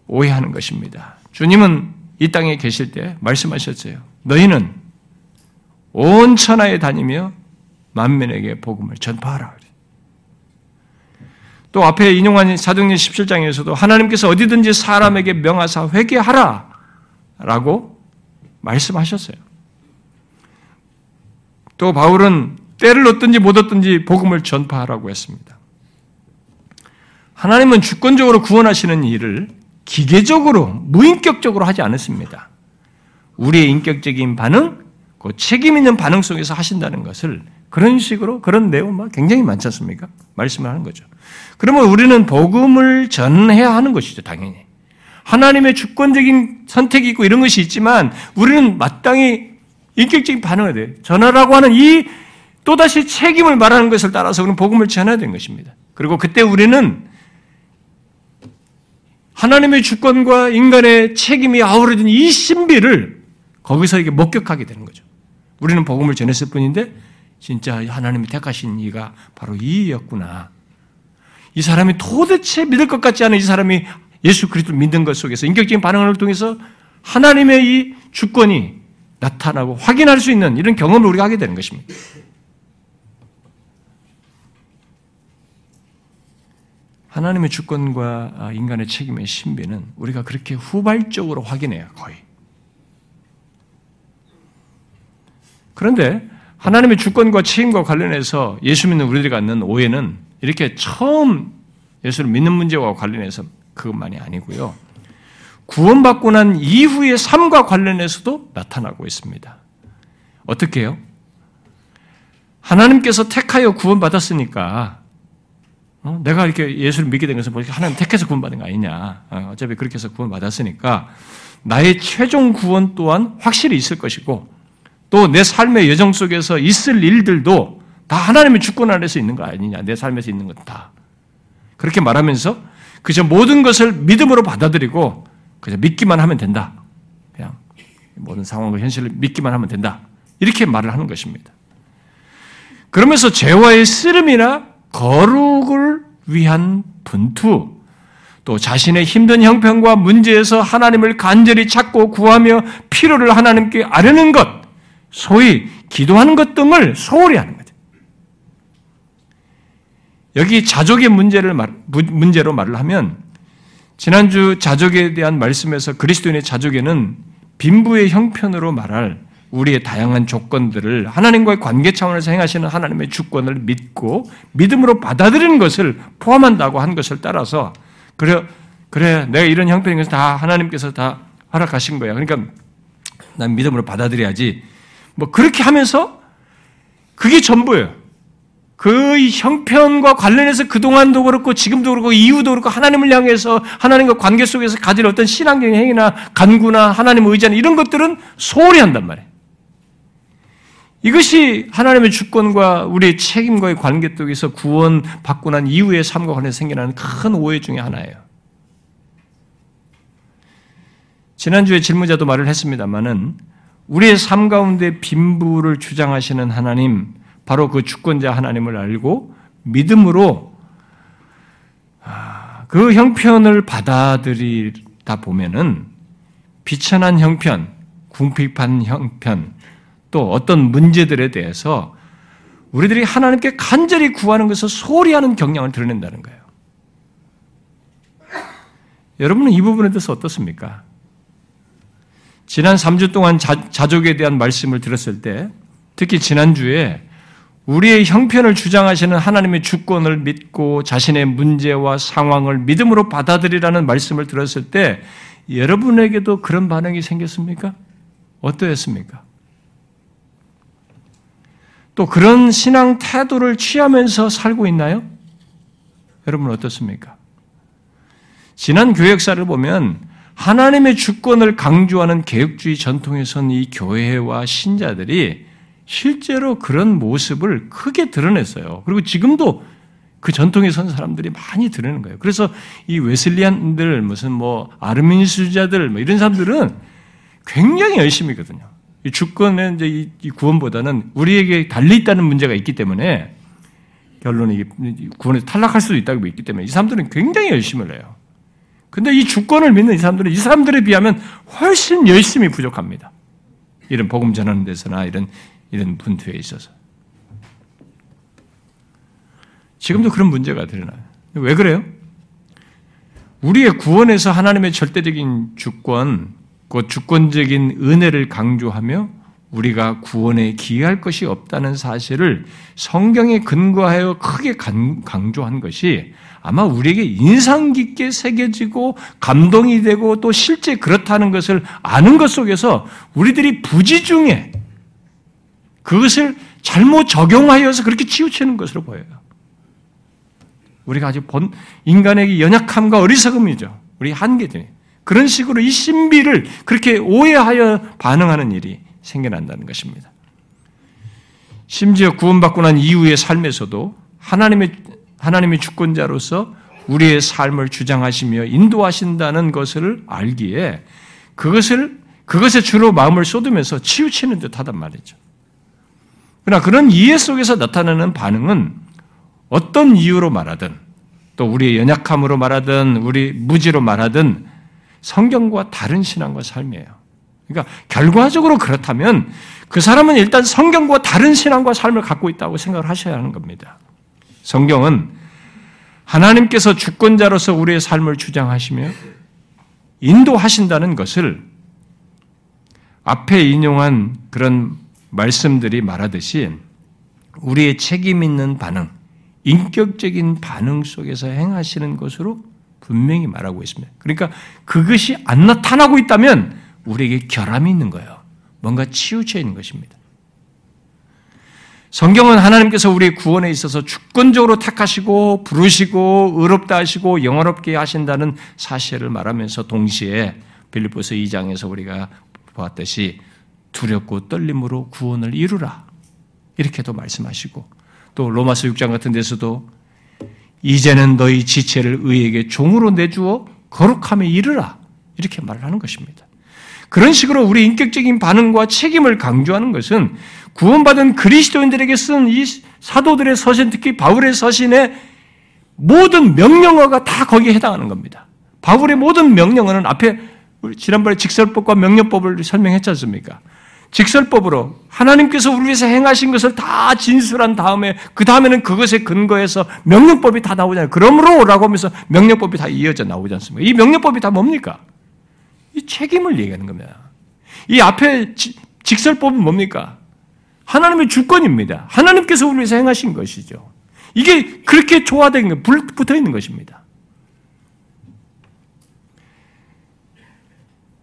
오해하는 것입니다. 주님은 이 땅에 계실 때 말씀하셨어요. 너희는 온 천하에 다니며 만민에게 복음을 전파하라. 또 앞에 인용한 사도행전 17장에서도 하나님께서 어디든지 사람에게 명하사 회개하라 라고 말씀하셨어요. 또 바울은 때를 얻든지 못 얻든지 복음을 전파하라고 했습니다. 하나님은 주권적으로 구원하시는 일을 기계적으로, 무인격적으로 하지 않았습니다. 우리의 인격적인 반응, 그 책임 있는 반응 속에서 하신다는 것을 그런 식으로, 그런 내용 굉장히 많지 않습니까? 말씀을 하는 거죠. 그러면 우리는 복음을 전해야 하는 것이죠, 당연히. 하나님의 주권적인 선택이 있고 이런 것이 있지만 우리는 마땅히 인격적인 반응을 돼요. 전하라고 하는 이 또다시 책임을 말하는 것을 따라서 우리는 복음을 전해야 되는 것입니다. 그리고 그때 우리는 하나님의 주권과 인간의 책임이 아우러진 이 신비를 거기서 이게 목격하게 되는 거죠. 우리는 복음을 전했을 뿐인데 진짜 하나님이 택하신 이가 바로 이였구나. 이 사람이 도대체 믿을 것 같지 않은 이 사람이 예수 그리스도를 믿는 것 속에서 인격적인 반응을 통해서 하나님의 이 주권이 나타나고 확인할 수 있는 이런 경험을 우리가 하게 되는 것입니다. 하나님의 주권과 인간의 책임의 신비는 우리가 그렇게 후발적으로 확인해요, 거의. 그런데 하나님의 주권과 책임과 관련해서 예수 믿는 우리들이 갖는 오해는 이렇게 처음 예수를 믿는 문제와 관련해서 그것만이 아니고요. 구원받고 난 이후의 삶과 관련해서도 나타나고 있습니다. 어떻게 해요? 하나님께서 택하여 구원받았으니까 어? 내가 이렇게 예수를 믿게 된 것은 하나님 택해서 구원받은 거 아니냐. 어, 어차피 그렇게 해서 구원받았으니까 나의 최종 구원 또한 확실히 있을 것이고 또 내 삶의 여정 속에서 있을 일들도 다 하나님의 주권 아래서 있는 거 아니냐. 내 삶에서 있는 것 다. 그렇게 말하면서 그저 모든 것을 믿음으로 받아들이고 그저 믿기만 하면 된다. 그냥 모든 상황과 현실을 믿기만 하면 된다. 이렇게 말을 하는 것입니다. 그러면서 죄와의 쓰름이나 거룩을 위한 분투, 또 자신의 힘든 형편과 문제에서 하나님을 간절히 찾고 구하며 필요를 하나님께 아뢰는 것, 소위 기도하는 것 등을 소홀히 하는 거죠. 여기 자족의 문제를 말, 문제로 말을 하면 지난주 자족에 대한 말씀에서 그리스도인의 자족에는 빈부의 형편으로 말할 우리의 다양한 조건들을 하나님과의 관계 차원에서 행하시는 하나님의 주권을 믿고 믿음으로 받아들이는 것을 포함한다고 한 것을 따라서 그래 그래 내가 이런 형편인 것을 다 하나님께서 다 허락하신 거야. 그러니까 난 믿음으로 받아들여야지. 뭐 그렇게 하면서 그게 전부예요. 그 형편과 관련해서 그동안도 그렇고 지금도 그렇고 이후도 그렇고 하나님을 향해서 하나님과 관계 속에서 가질 어떤 신앙적인 행위나 간구나 하나님 의지나 이런 것들은 소홀히 한단 말이에요. 이것이 하나님의 주권과 우리의 책임과의 관계 속에서 구원 받고 난 이후의 삶과 관련해서 생겨나는 큰 오해 중의 하나예요. 지난주에 질문자도 말을 했습니다만은 우리의 삶 가운데 빈부를 주장하시는 하나님, 바로 그 주권자 하나님을 알고 믿음으로 아, 그 형편을 받아들이다 보면은 비천한 형편, 궁핍한 형편, 또 어떤 문제들에 대해서 우리들이 하나님께 간절히 구하는 것을 소홀히 하는 경향을 드러낸다는 거예요. 여러분은 이 부분에 대해서 어떻습니까? 지난 3주 동안 자, 자족에 대한 말씀을 들었을 때, 특히 지난주에 우리의 형편을 주장하시는 하나님의 주권을 믿고 자신의 문제와 상황을 믿음으로 받아들이라는 말씀을 들었을 때, 여러분에게도 그런 반응이 생겼습니까? 어떠했습니까? 또 그런 신앙 태도를 취하면서 살고 있나요? 여러분 어떻습니까? 지난 교회 역사를 보면 하나님의 주권을 강조하는 개혁주의 전통에선 이 교회와 신자들이 실제로 그런 모습을 크게 드러냈어요. 그리고 지금도 그 전통에 선 사람들이 많이 드러내는 거예요. 그래서 이 웨슬리안들, 무슨 뭐 아르민수자들, 뭐 이런 사람들은 굉장히 열심히거든요. 이 주권의 이제 이 구원보다는 우리에게 달리 있다는 문제가 있기 때문에 결론이 구원에서 탈락할 수도 있다고 있기 때문에 이 사람들은 굉장히 열심을 해요. 근데 이 주권을 믿는 이 사람들은 이 사람들에 비하면 훨씬 열심히 부족합니다. 이런 복음 전하는 데서나 이런 이런 분투에 있어서 지금도 그런 문제가 드러나요. 왜 그래요? 우리의 구원에서 하나님의 절대적인 주권, 그 주권적인 은혜를 강조하며 우리가 구원에 기여할 것이 없다는 사실을 성경에 근거하여 크게 강조한 것이 아마 우리에게 인상 깊게 새겨지고 감동이 되고 또 실제 그렇다는 것을 아는 것 속에서 우리들이 부지 중에 그것을 잘못 적용하여서 그렇게 치우치는 것으로 보여요. 우리가 아주 본 인간에게 연약함과 어리석음이죠. 우리 한계들. 그런 식으로 이 신비를 그렇게 오해하여 반응하는 일이 생겨난다는 것입니다. 심지어 구원받고 난 이후의 삶에서도 하나님의 하나님의 주권자로서 우리의 삶을 주장하시며 인도하신다는 것을 알기에 그것을 그것에 주로 마음을 쏟으면서 치우치는 듯하단 말이죠. 그러나 그런 이해 속에서 나타나는 반응은 어떤 이유로 말하든 또 우리의 연약함으로 말하든 우리 무지로 말하든 성경과 다른 신앙과 삶이에요. 그러니까 결과적으로 그렇다면 그 사람은 일단 성경과 다른 신앙과 삶을 갖고 있다고 생각을 하셔야 하는 겁니다. 성경은 하나님께서 주권자로서 우리의 삶을 주장하시며 인도하신다는 것을 앞에 인용한 그런 말씀들이 말하듯이 우리의 책임 있는 반응, 인격적인 반응 속에서 행하시는 것으로 분명히 말하고 있습니다. 그러니까 그것이 안 나타나고 있다면 우리에게 결함이 있는 거예요. 뭔가 치우쳐 있는 것입니다. 성경은 하나님께서 우리의 구원에 있어서 주권적으로 택하시고 부르시고 의롭다 하시고 영원롭게 하신다는 사실을 말하면서 동시에 빌립보서 2장에서 우리가 보았듯이 두렵고 떨림으로 구원을 이루라. 이렇게도 말씀하시고 또 로마서 6장 같은 데서도 이제는 너희 지체를 의에게 종으로 내주어 거룩함에 이르라. 이렇게 말을 하는 것입니다. 그런 식으로 우리 인격적인 반응과 책임을 강조하는 것은 구원받은 그리스도인들에게 쓴 이 사도들의 서신, 특히 바울의 서신의 모든 명령어가 다 거기에 해당하는 겁니다. 바울의 모든 명령어는 앞에 지난번에 직설법과 명령법을 설명했지 않습니까? 직설법으로 하나님께서 우리 위해서 행하신 것을 다 진술한 다음에 그 다음에는 그것에 근거해서 명령법이 다 나오잖아요. 그러므로라고 하면서 명령법이 다 이어져 나오지 않습니까? 이 명령법이 다 뭡니까? 이 책임을 얘기하는 겁니다. 이 앞에 직설법은 뭡니까? 하나님의 주권입니다. 하나님께서 우리 위해서 행하신 것이죠. 이게 그렇게 조화된 거, 붙어 있는 것입니다.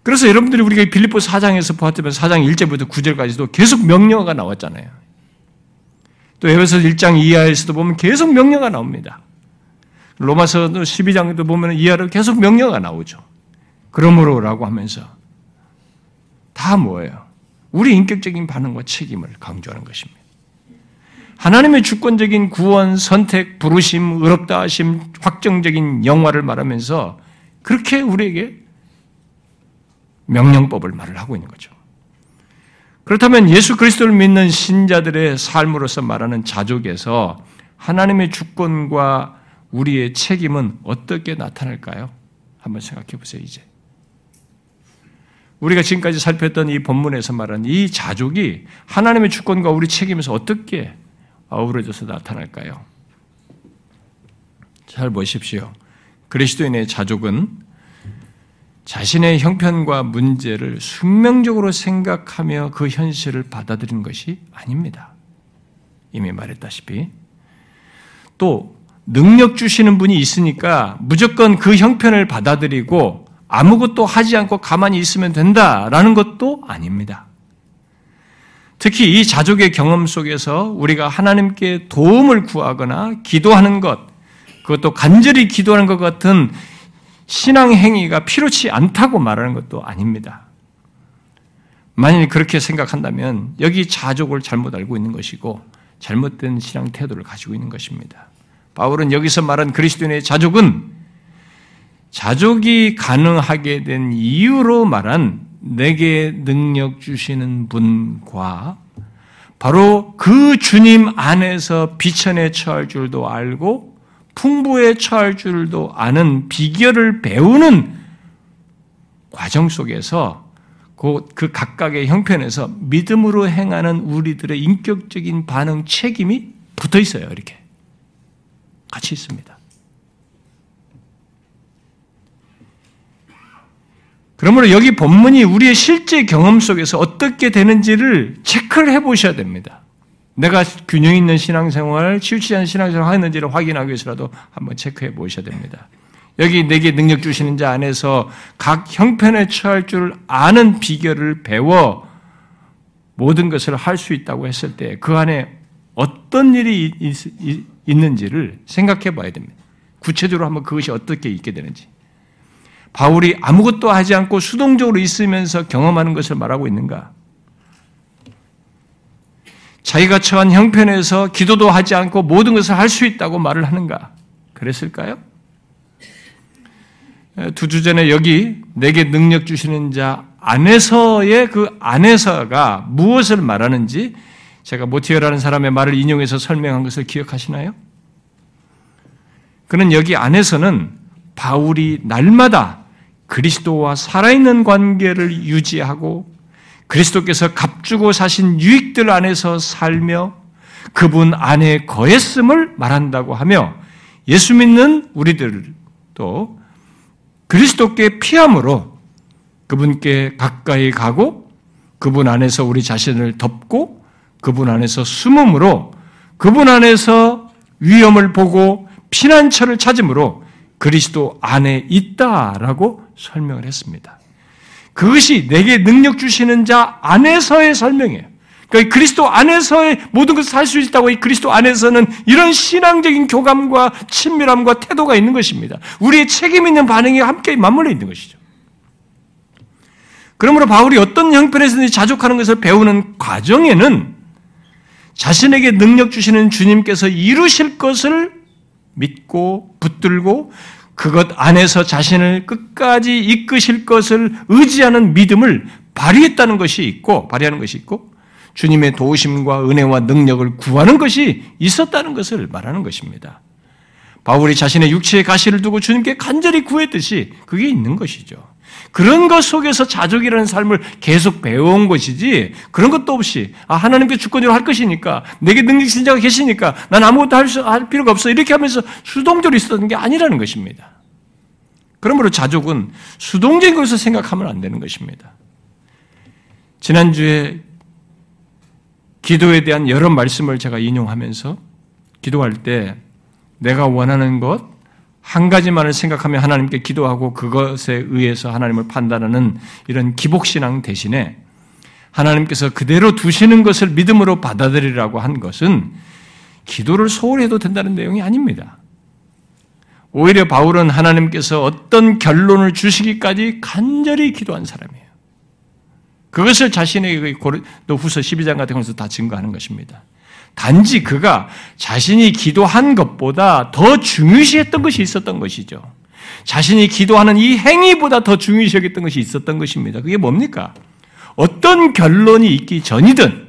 그래서 여러분들이 우리가 빌립보 4장에서 보았다면 4장 1절부터 9절까지도 계속 명령어가 나왔잖아요. 또 에베소 1장 이하에서도 보면 계속 명령어가 나옵니다. 로마서 12장에도 보면 이하로 계속 명령어가 나오죠. 그러므로라고 하면서 다 뭐예요? 우리 인격적인 반응과 책임을 강조하는 것입니다. 하나님의 주권적인 구원, 선택, 부르심, 의롭다 하심, 확정적인 영화를 말하면서 그렇게 우리에게 명령법을 말을 하고 있는 거죠. 그렇다면 예수 그리스도를 믿는 신자들의 삶으로서 말하는 자족에서 하나님의 주권과 우리의 책임은 어떻게 나타날까요? 한번 생각해 보세요, 이제. 우리가 지금까지 살폈던 이 본문에서 말하는 이 자족이 하나님의 주권과 우리 책임에서 어떻게 어우러져서 나타날까요? 잘 보십시오. 그리스도인의 자족은 자신의 형편과 문제를 숙명적으로 생각하며 그 현실을 받아들이는 것이 아닙니다. 이미 말했다시피. 또, 능력 주시는 분이 있으니까 무조건 그 형편을 받아들이고 아무것도 하지 않고 가만히 있으면 된다라는 것도 아닙니다. 특히 이 자족의 경험 속에서 우리가 하나님께 도움을 구하거나 기도하는 것, 그것도 간절히 기도하는 것 같은 신앙 행위가 필요치 않다고 말하는 것도 아닙니다. 만일 그렇게 생각한다면 여기 자족을 잘못 알고 있는 것이고 잘못된 신앙 태도를 가지고 있는 것입니다. 바울은 여기서 말한 그리스도인의 자족은 자족이 가능하게 된 이유로 말한 내게 능력 주시는 분과 바로 그 주님 안에서 비천에 처할 줄도 알고 풍부에 처할 줄도 아는 비결을 배우는 과정 속에서 그 각각의 형편에서 믿음으로 행하는 우리들의 인격적인 반응 책임이 붙어 있어요. 이렇게 같이 있습니다. 그러므로 여기 본문이 우리의 실제 경험 속에서 어떻게 되는지를 체크를 해 보셔야 됩니다. 내가 균형 있는 신앙생활, 치우치지 않은 신앙생활을 하는지를 확인하기 위해서라도 한번 체크해 보셔야 됩니다. 여기 내게 능력 주시는 자 안에서 각 형편에 처할 줄 아는 비결을 배워 모든 것을 할 수 있다고 했을 때 그 안에 어떤 일이 있는지를 생각해 봐야 됩니다. 구체적으로 한번 그것이 어떻게 있게 되는지. 바울이 아무것도 하지 않고 수동적으로 있으면서 경험하는 것을 말하고 있는가? 자기가 처한 형편에서 기도도 하지 않고 모든 것을 할 수 있다고 말을 하는가? 그랬을까요? 두 주 전에 여기 내게 능력 주시는 자 안에서의 그 안에서가 무엇을 말하는지 제가 모티어라는 사람의 말을 인용해서 설명한 것을 기억하시나요? 그는 여기 안에서는 바울이 날마다 그리스도와 살아있는 관계를 유지하고 그리스도께서 값주고 사신 유익들 안에서 살며 그분 안에 거했음을 말한다고 하며 예수 믿는 우리들도 그리스도께 피함으로 그분께 가까이 가고 그분 안에서 우리 자신을 덮고 그분 안에서 숨음으로 그분 안에서 위험을 보고 피난처를 찾음으로 그리스도 안에 있다라고 설명을 했습니다. 그것이 내게 능력 주시는 자 안에서의 설명이에요. 그러니까 그리스도 안에서의 모든 것을 살 수 있다고 이 그리스도 안에서는 이런 신앙적인 교감과 친밀함과 태도가 있는 것입니다. 우리의 책임 있는 반응이 함께 맞물려 있는 것이죠. 그러므로 바울이 어떤 형편에서든지 자족하는 것을 배우는 과정에는 자신에게 능력 주시는 주님께서 이루실 것을 믿고 붙들고 그것 안에서 자신을 끝까지 이끄실 것을 의지하는 믿음을 발휘했다는 것이 있고, 발휘하는 것이 있고, 주님의 도우심과 은혜와 능력을 구하는 것이 있었다는 것을 말하는 것입니다. 바울이 자신의 육체의 가시를 두고 주님께 간절히 구했듯이 그게 있는 것이죠. 그런 것 속에서 자족이라는 삶을 계속 배워온 것이지 그런 것도 없이 아 하나님께 주권적으로 할 것이니까 내게 능력 신 자가 계시니까 난 아무것도 할, 수, 할 필요가 없어 이렇게 하면서 수동적으로 있었던 게 아니라는 것입니다. 그러므로 자족은 수동적인 것을 생각하면 안 되는 것입니다. 지난주에 기도에 대한 여러 말씀을 제가 인용하면서 기도할 때 내가 원하는 것, 한 가지만을 생각하며 하나님께 기도하고 그것에 의해서 하나님을 판단하는 이런 기복신앙 대신에 하나님께서 그대로 두시는 것을 믿음으로 받아들이라고 한 것은 기도를 소홀히 해도 된다는 내용이 아닙니다. 오히려 바울은 하나님께서 어떤 결론을 주시기까지 간절히 기도한 사람이에요. 그것을 자신의 고린도 후서 12장 같은 것에서 다 증거하는 것입니다. 단지 그가 자신이 기도한 것보다 더 중요시했던 것이 있었던 것이죠. 자신이 기도하는 이 행위보다 더 중요시 여겼던 것이 있었던 것입니다. 그게 뭡니까? 어떤 결론이 있기 전이든,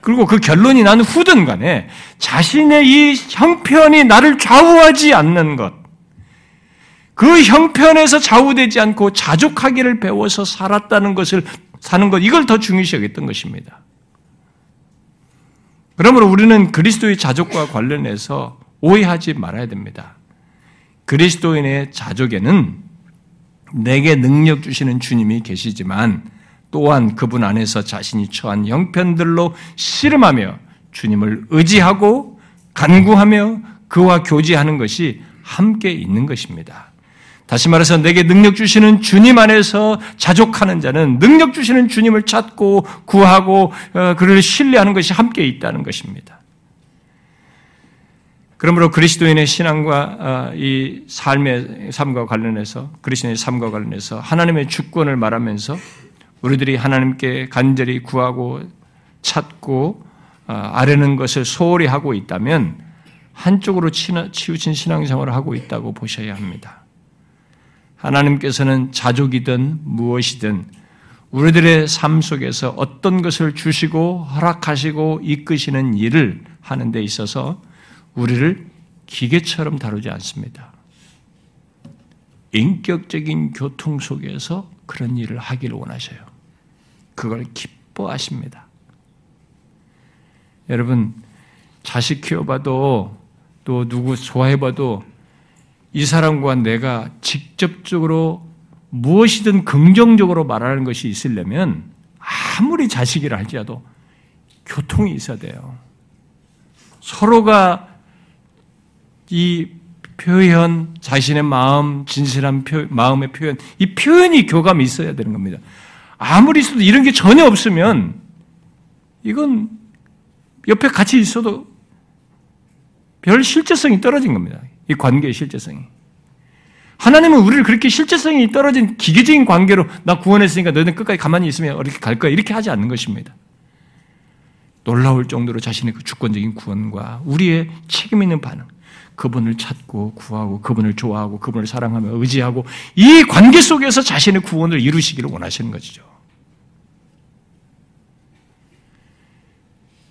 그리고 그 결론이 난 후든 간에 자신의 이 형편이 나를 좌우하지 않는 것, 그 형편에서 좌우되지 않고 자족하기를 배워서 살았다는 것을 사는 것, 이걸 더 중요시 여겼던 것입니다. 그러므로 우리는 그리스도의 자족과 관련해서 오해하지 말아야 됩니다. 그리스도인의 자족에는 내게 능력 주시는 주님이 계시지만 또한 그분 안에서 자신이 처한 형편들로 씨름하며 주님을 의지하고 간구하며 그와 교제하는 것이 함께 있는 것입니다. 다시 말해서 내게 능력 주시는 주님 안에서 자족하는 자는 능력 주시는 주님을 찾고 구하고 어, 그를 신뢰하는 것이 함께 있다는 것입니다. 그러므로 그리스도인의 신앙과 어, 이 삶의 삶과 관련해서 그리스도인의 삶과 관련해서 하나님의 주권을 말하면서 우리들이 하나님께 간절히 구하고 찾고 어, 아뢰는 것을 소홀히 하고 있다면 한쪽으로 치우친 신앙생활을 하고 있다고 보셔야 합니다. 하나님께서는 자족이든 무엇이든 우리들의 삶 속에서 어떤 것을 주시고 허락하시고 이끄시는 일을 하는 데 있어서 우리를 기계처럼 다루지 않습니다. 인격적인 교통 속에서 그런 일을 하기를 원하셔요. 그걸 기뻐하십니다. 여러분, 자식 키워봐도 또 누구 좋아해봐도 이 사람과 내가 직접적으로 무엇이든 긍정적으로 말하는 것이 있으려면 아무리 자식이라 할지라도 교통이 있어야 돼요. 서로가 이 표현, 자신의 마음, 진실한 표, 마음의 표현, 이 표현이 교감이 있어야 되는 겁니다. 아무리 있어도 이런 게 전혀 없으면 이건 옆에 같이 있어도 별 실제성이 떨어진 겁니다. 이 관계의 실제성이. 하나님은 우리를 그렇게 실제성이 떨어진 기계적인 관계로 나 구원했으니까 너희는 끝까지 가만히 있으면 이렇게 갈 거야. 이렇게 하지 않는 것입니다. 놀라울 정도로 자신의 그 주권적인 구원과 우리의 책임 있는 반응, 그분을 찾고 구하고 그분을 좋아하고 그분을 사랑하며 의지하고 이 관계 속에서 자신의 구원을 이루시기를 원하시는 것이죠.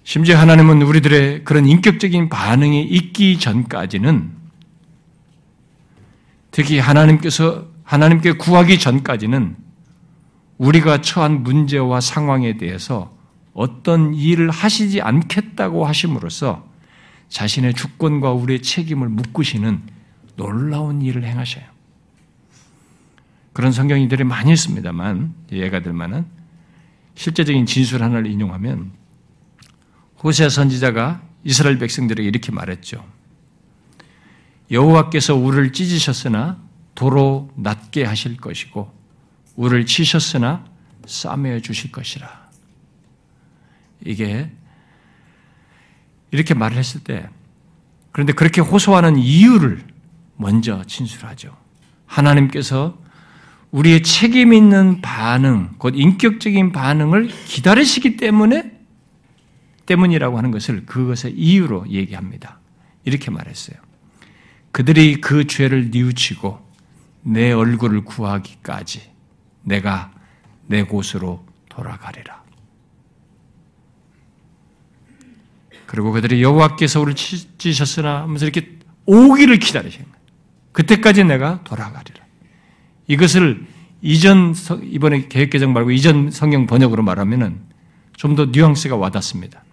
심지어 하나님은 우리들의 그런 인격적인 반응이 있기 전까지는 특히 하나님께서 하나님께 구하기 전까지는 우리가 처한 문제와 상황에 대해서 어떤 일을 하시지 않겠다고 하심으로써 자신의 주권과 우리의 책임을 묶으시는 놀라운 일을 행하셔요. 그런 성경인들이 많이 있습니다만 예가 될 만한 실제적인 진술 하나를 인용하면 호세 선지자가 이스라엘 백성들에게 이렇게 말했죠. 여호와께서 우를 찢으셨으나 도로 낮게 하실 것이고 우를 치셨으나 싸매어 주실 것이라. 이게 이렇게 말을 했을 때 그런데 그렇게 호소하는 이유를 먼저 진술하죠. 하나님께서 우리의 책임 있는 반응, 곧 인격적인 반응을 기다리시기 때문에 때문이라고 하는 것을 그것의 이유로 얘기합니다. 이렇게 말했어요. 그들이 그 죄를 뉘우치고 내 얼굴을 구하기까지 내가 내 곳으로 돌아가리라. 그리고 그들이 여호와께서 우리를 찢으셨으나 하면서 이렇게 오기를 기다리신 거예요. 그때까지 내가 돌아가리라. 이것을 이전 이번에 계획 개정 말고 이전 성경 번역으로 말하면은 좀 더 뉘앙스가 와닿습니다.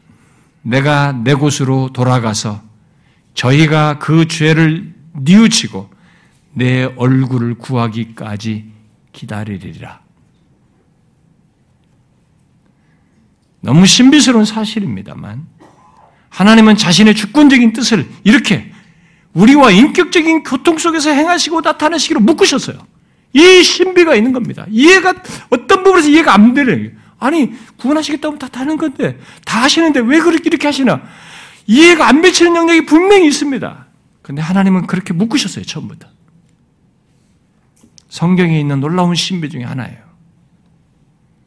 내가 내 곳으로 돌아가서 저희가 그 죄를 뉘우치고 내 얼굴을 구하기까지 기다리리라. 너무 신비스러운 사실입니다만 하나님은 자신의 주권적인 뜻을 이렇게 우리와 인격적인 교통 속에서 행하시고 나타내시기로 묶으셨어요. 이 신비가 있는 겁니다. 이해가 어떤 부분에서 이해가 안 되는 아니 구원하시겠다면 다 다는 건데 다 하시는데 왜 그렇게 이렇게 하시나? 이해가 안 미치는 영역이 분명히 있습니다. 근데 하나님은 그렇게 묶으셨어요 처음부터. 성경에 있는 놀라운 신비 중에 하나예요.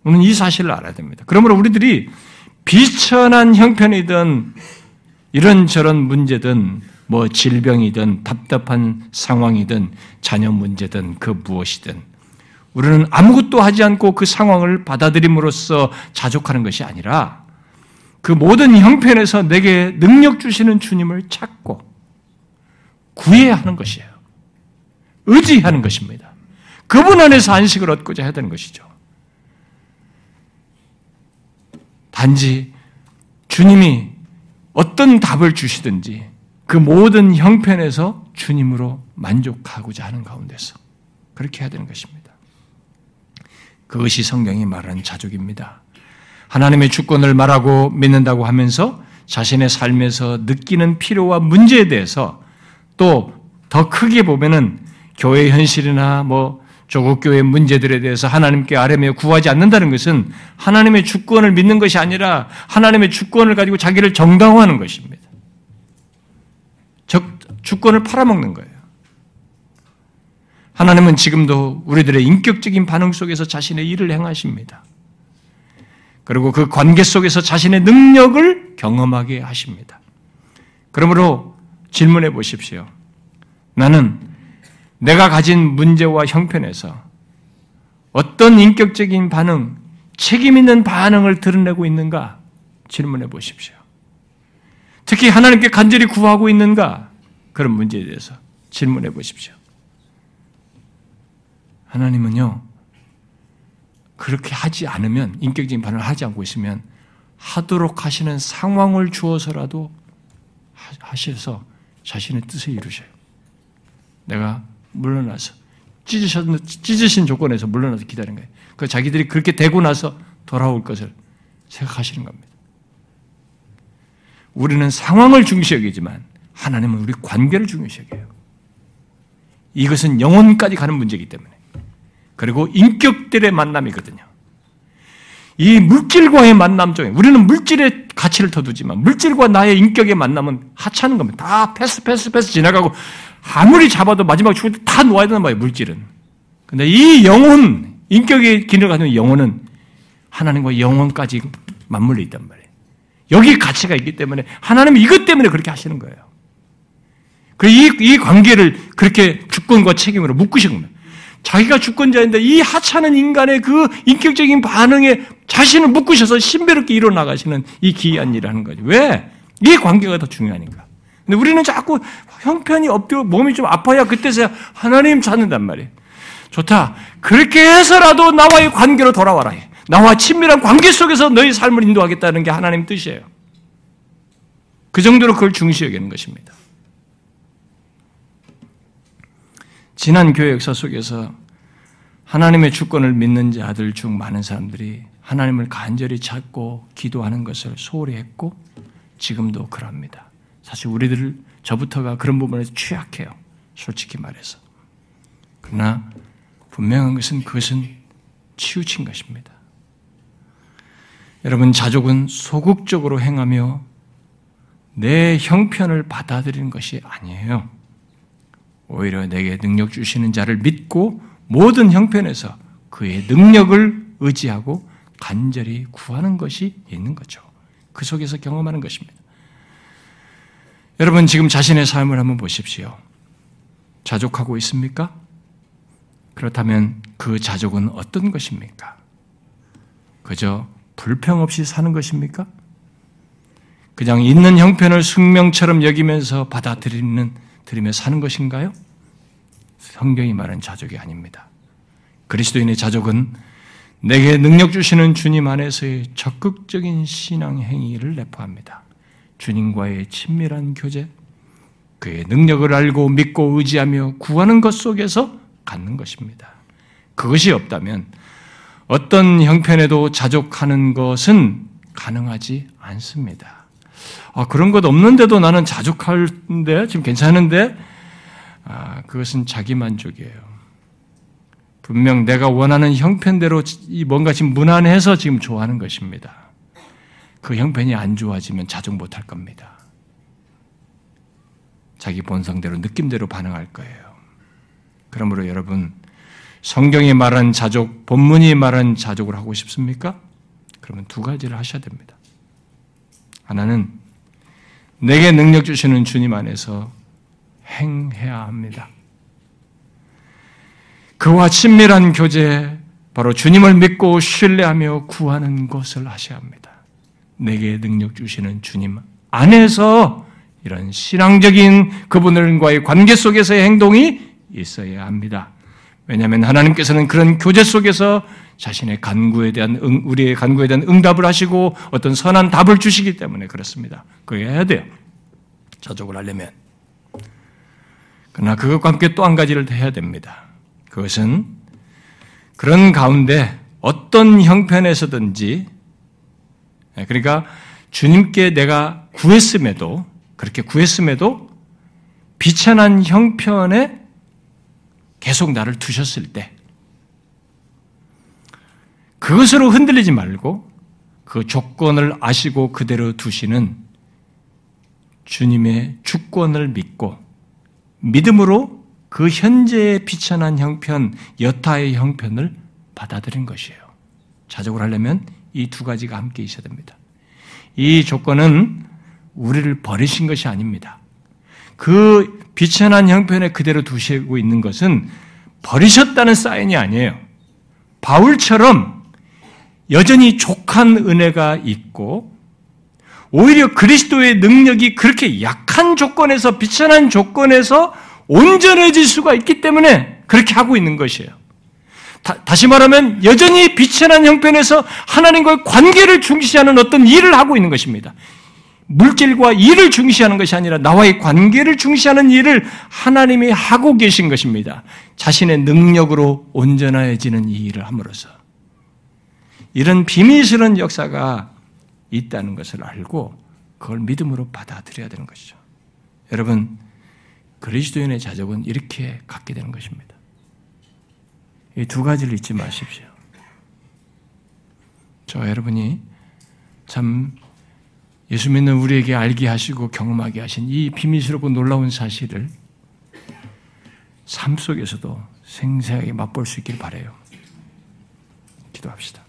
우리는 이 사실을 알아야 됩니다. 그러므로 우리들이 비천한 형편이든 이런저런 문제든 뭐 질병이든 답답한 상황이든 자녀 문제든 그 무엇이든 우리는 아무것도 하지 않고 그 상황을 받아들임으로써 자족하는 것이 아니라 그 모든 형편에서 내게 능력 주시는 주님을 찾고 구해야 하는 것이에요. 의지하는 것입니다. 그분 안에서 안식을 얻고자 해야 되는 것이죠. 단지 주님이 어떤 답을 주시든지 그 모든 형편에서 주님으로 만족하고자 하는 가운데서 그렇게 해야 되는 것입니다. 그것이 성경이 말하는 자족입니다. 하나님의 주권을 말하고 믿는다고 하면서 자신의 삶에서 느끼는 필요와 문제에 대해서 또 더 크게 보면은 교회 현실이나 뭐 조국 교회 문제들에 대해서 하나님께 아뢰며 구하지 않는다는 것은 하나님의 주권을 믿는 것이 아니라 하나님의 주권을 가지고 자기를 정당화하는 것입니다. 즉 주권을 팔아먹는 거예요. 하나님은 지금도 우리들의 인격적인 반응 속에서 자신의 일을 행하십니다. 그리고 그 관계 속에서 자신의 능력을 경험하게 하십니다. 그러므로 질문해 보십시오. 나는 내가 가진 문제와 형편에서 어떤 인격적인 반응, 책임 있는 반응을 드러내고 있는가 질문해 보십시오. 특히 하나님께 간절히 구하고 있는가 그런 문제에 대해서 질문해 보십시오. 하나님은요, 그렇게 하지 않으면, 인격적인 반응을 하지 않고 있으면, 하도록 하시는 상황을 주어서라도 하셔서 자신의 뜻을 이루셔요. 내가 물러나서 찢으신, 찢으신 조건에서 물러나서 기다리는 거예요. 그 자기들이 그렇게 되고 나서 돌아올 것을 생각하시는 겁니다. 우리는 상황을 중시 여기지만 하나님은 우리 관계를 중요시 여겨요. 이것은 영혼까지 가는 문제이기 때문에. 그리고 인격들의 만남이거든요. 이 물질과의 만남 중에 우리는 물질의 가치를 더 두지만 물질과 나의 인격의 만남은 하찮은 겁니다. 다 패스 패스 패스 지나가고 아무리 잡아도 마지막 죽을 때 다 놓아야 되는 거예요, 물질은. 근데 이 영혼, 인격의 기능을 가진 영혼은 하나님과 영혼까지 맞물려 있단 말이에요. 여기 가치가 있기 때문에 하나님은 이것 때문에 그렇게 하시는 거예요. 그 이, 이 관계를 그렇게 주권과 책임으로 묶으신 겁니다. 자기가 주권자인데 이 하찮은 인간의 그 인격적인 반응에 자신을 묶으셔서 신비롭게 일어나가시는 이 기이한 일을 하는 거죠. 왜? 이 관계가 더 중요하니까. 근데 우리는 자꾸 형편이 없고 몸이 좀 아파야 그때서야 하나님 찾는단 말이에요. 좋다. 그렇게 해서라도 나와의 관계로 돌아와라. 나와 친밀한 관계 속에서 너희 삶을 인도하겠다는 게 하나님 뜻이에요. 그 정도로 그걸 중시 여기는 것입니다. 지난 교회 역사 속에서 하나님의 주권을 믿는 자들 중 많은 사람들이 하나님을 간절히 찾고 기도하는 것을 소홀히 했고 지금도 그럽니다. 사실 우리들 저부터가 그런 부분에서 취약해요. 솔직히 말해서. 그러나 분명한 것은 그것은 치우친 것입니다. 여러분 자족은 소극적으로 행하며 내 형편을 받아들이는 것이 아니에요. 오히려 내게 능력 주시는 자를 믿고 모든 형편에서 그의 능력을 의지하고 간절히 구하는 것이 있는 거죠. 그 속에서 경험하는 것입니다. 여러분 지금 자신의 삶을 한번 보십시오. 자족하고 있습니까? 그렇다면 그 자족은 어떤 것입니까? 그저 불평 없이 사는 것입니까? 그냥 있는 형편을 숙명처럼 여기면서 받아들이는 들이며 사는 것인가요? 성경이 말한 자족이 아닙니다. 그리스도인의 자족은 내게 능력 주시는 주님 안에서의 적극적인 신앙 행위를 내포합니다. 주님과의 친밀한 교제, 그의 능력을 알고 믿고 의지하며 구하는 것 속에서 갖는 것입니다. 그것이 없다면 어떤 형편에도 자족하는 것은 가능하지 않습니다. 아, 그런 것 없는데도 나는 자족할는데 지금 괜찮은데 아, 그것은 자기 만족이에요. 분명 내가 원하는 형편대로 뭔가 지금 무난해서 지금 좋아하는 것입니다. 그 형편이 안 좋아지면 자족 못할 겁니다. 자기 본성대로 느낌대로 반응할 거예요. 그러므로 여러분 성경이 말한 자족, 본문이 말한 자족을 하고 싶습니까? 그러면 두 가지를 하셔야 됩니다. 하나는 내게 능력 주시는 주님 안에서 행해야 합니다. 그와 친밀한 교제, 바로 주님을 믿고 신뢰하며 구하는 것을 하셔야 합니다. 내게 능력 주시는 주님 안에서 이런 신앙적인 그분들과의 관계 속에서의 행동이 있어야 합니다. 왜냐하면 하나님께서는 그런 교제 속에서 자신의 간구에 대한 응, 우리의 간구에 대한 응답을 하시고 어떤 선한 답을 주시기 때문에 그렇습니다. 그게 해야 돼요. 자족을 하려면. 그러나 그것과 함께 또 한 가지를 해야 됩니다. 그것은 그런 가운데 어떤 형편에서든지 예, 그러니까 주님께 내가 구했음에도 그렇게 구했음에도 비천한 형편에 계속 나를 두셨을 때 그것으로 흔들리지 말고 그 조건을 아시고 그대로 두시는 주님의 주권을 믿고 믿음으로 그 현재의 비천한 형편, 여타의 형편을 받아들인 것이에요. 자족을 하려면 이 두 가지가 함께 있어야 됩니다. 이 조건은 우리를 버리신 것이 아닙니다. 그 비천한 형편에 그대로 두시고 있는 것은 버리셨다는 사인이 아니에요. 바울처럼 여전히 족한 은혜가 있고 오히려 그리스도의 능력이 그렇게 약한 조건에서 비천한 조건에서 온전해질 수가 있기 때문에 그렇게 하고 있는 것이에요. 다, 시 말하면 여전히 비천한 형편에서 하나님과의 관계를 중시하는 어떤 일을 하고 있는 것입니다. 물질과 일을 중시하는 것이 아니라 나와의 관계를 중시하는 일을 하나님이 하고 계신 것입니다. 자신의 능력으로 온전해지는 이 일을 함으로써. 이런 비밀스러운 역사가 있다는 것을 알고 그걸 믿음으로 받아들여야 되는 것이죠. 여러분, 그리스도인의 자족은 이렇게 갖게 되는 것입니다. 이 두 가지를 잊지 마십시오. 저 여러분이 참 예수 믿는 우리에게 알게 하시고 경험하게 하신 이 비밀스럽고 놀라운 사실을 삶 속에서도 생생하게 맛볼 수 있길 바래요. 기도합시다.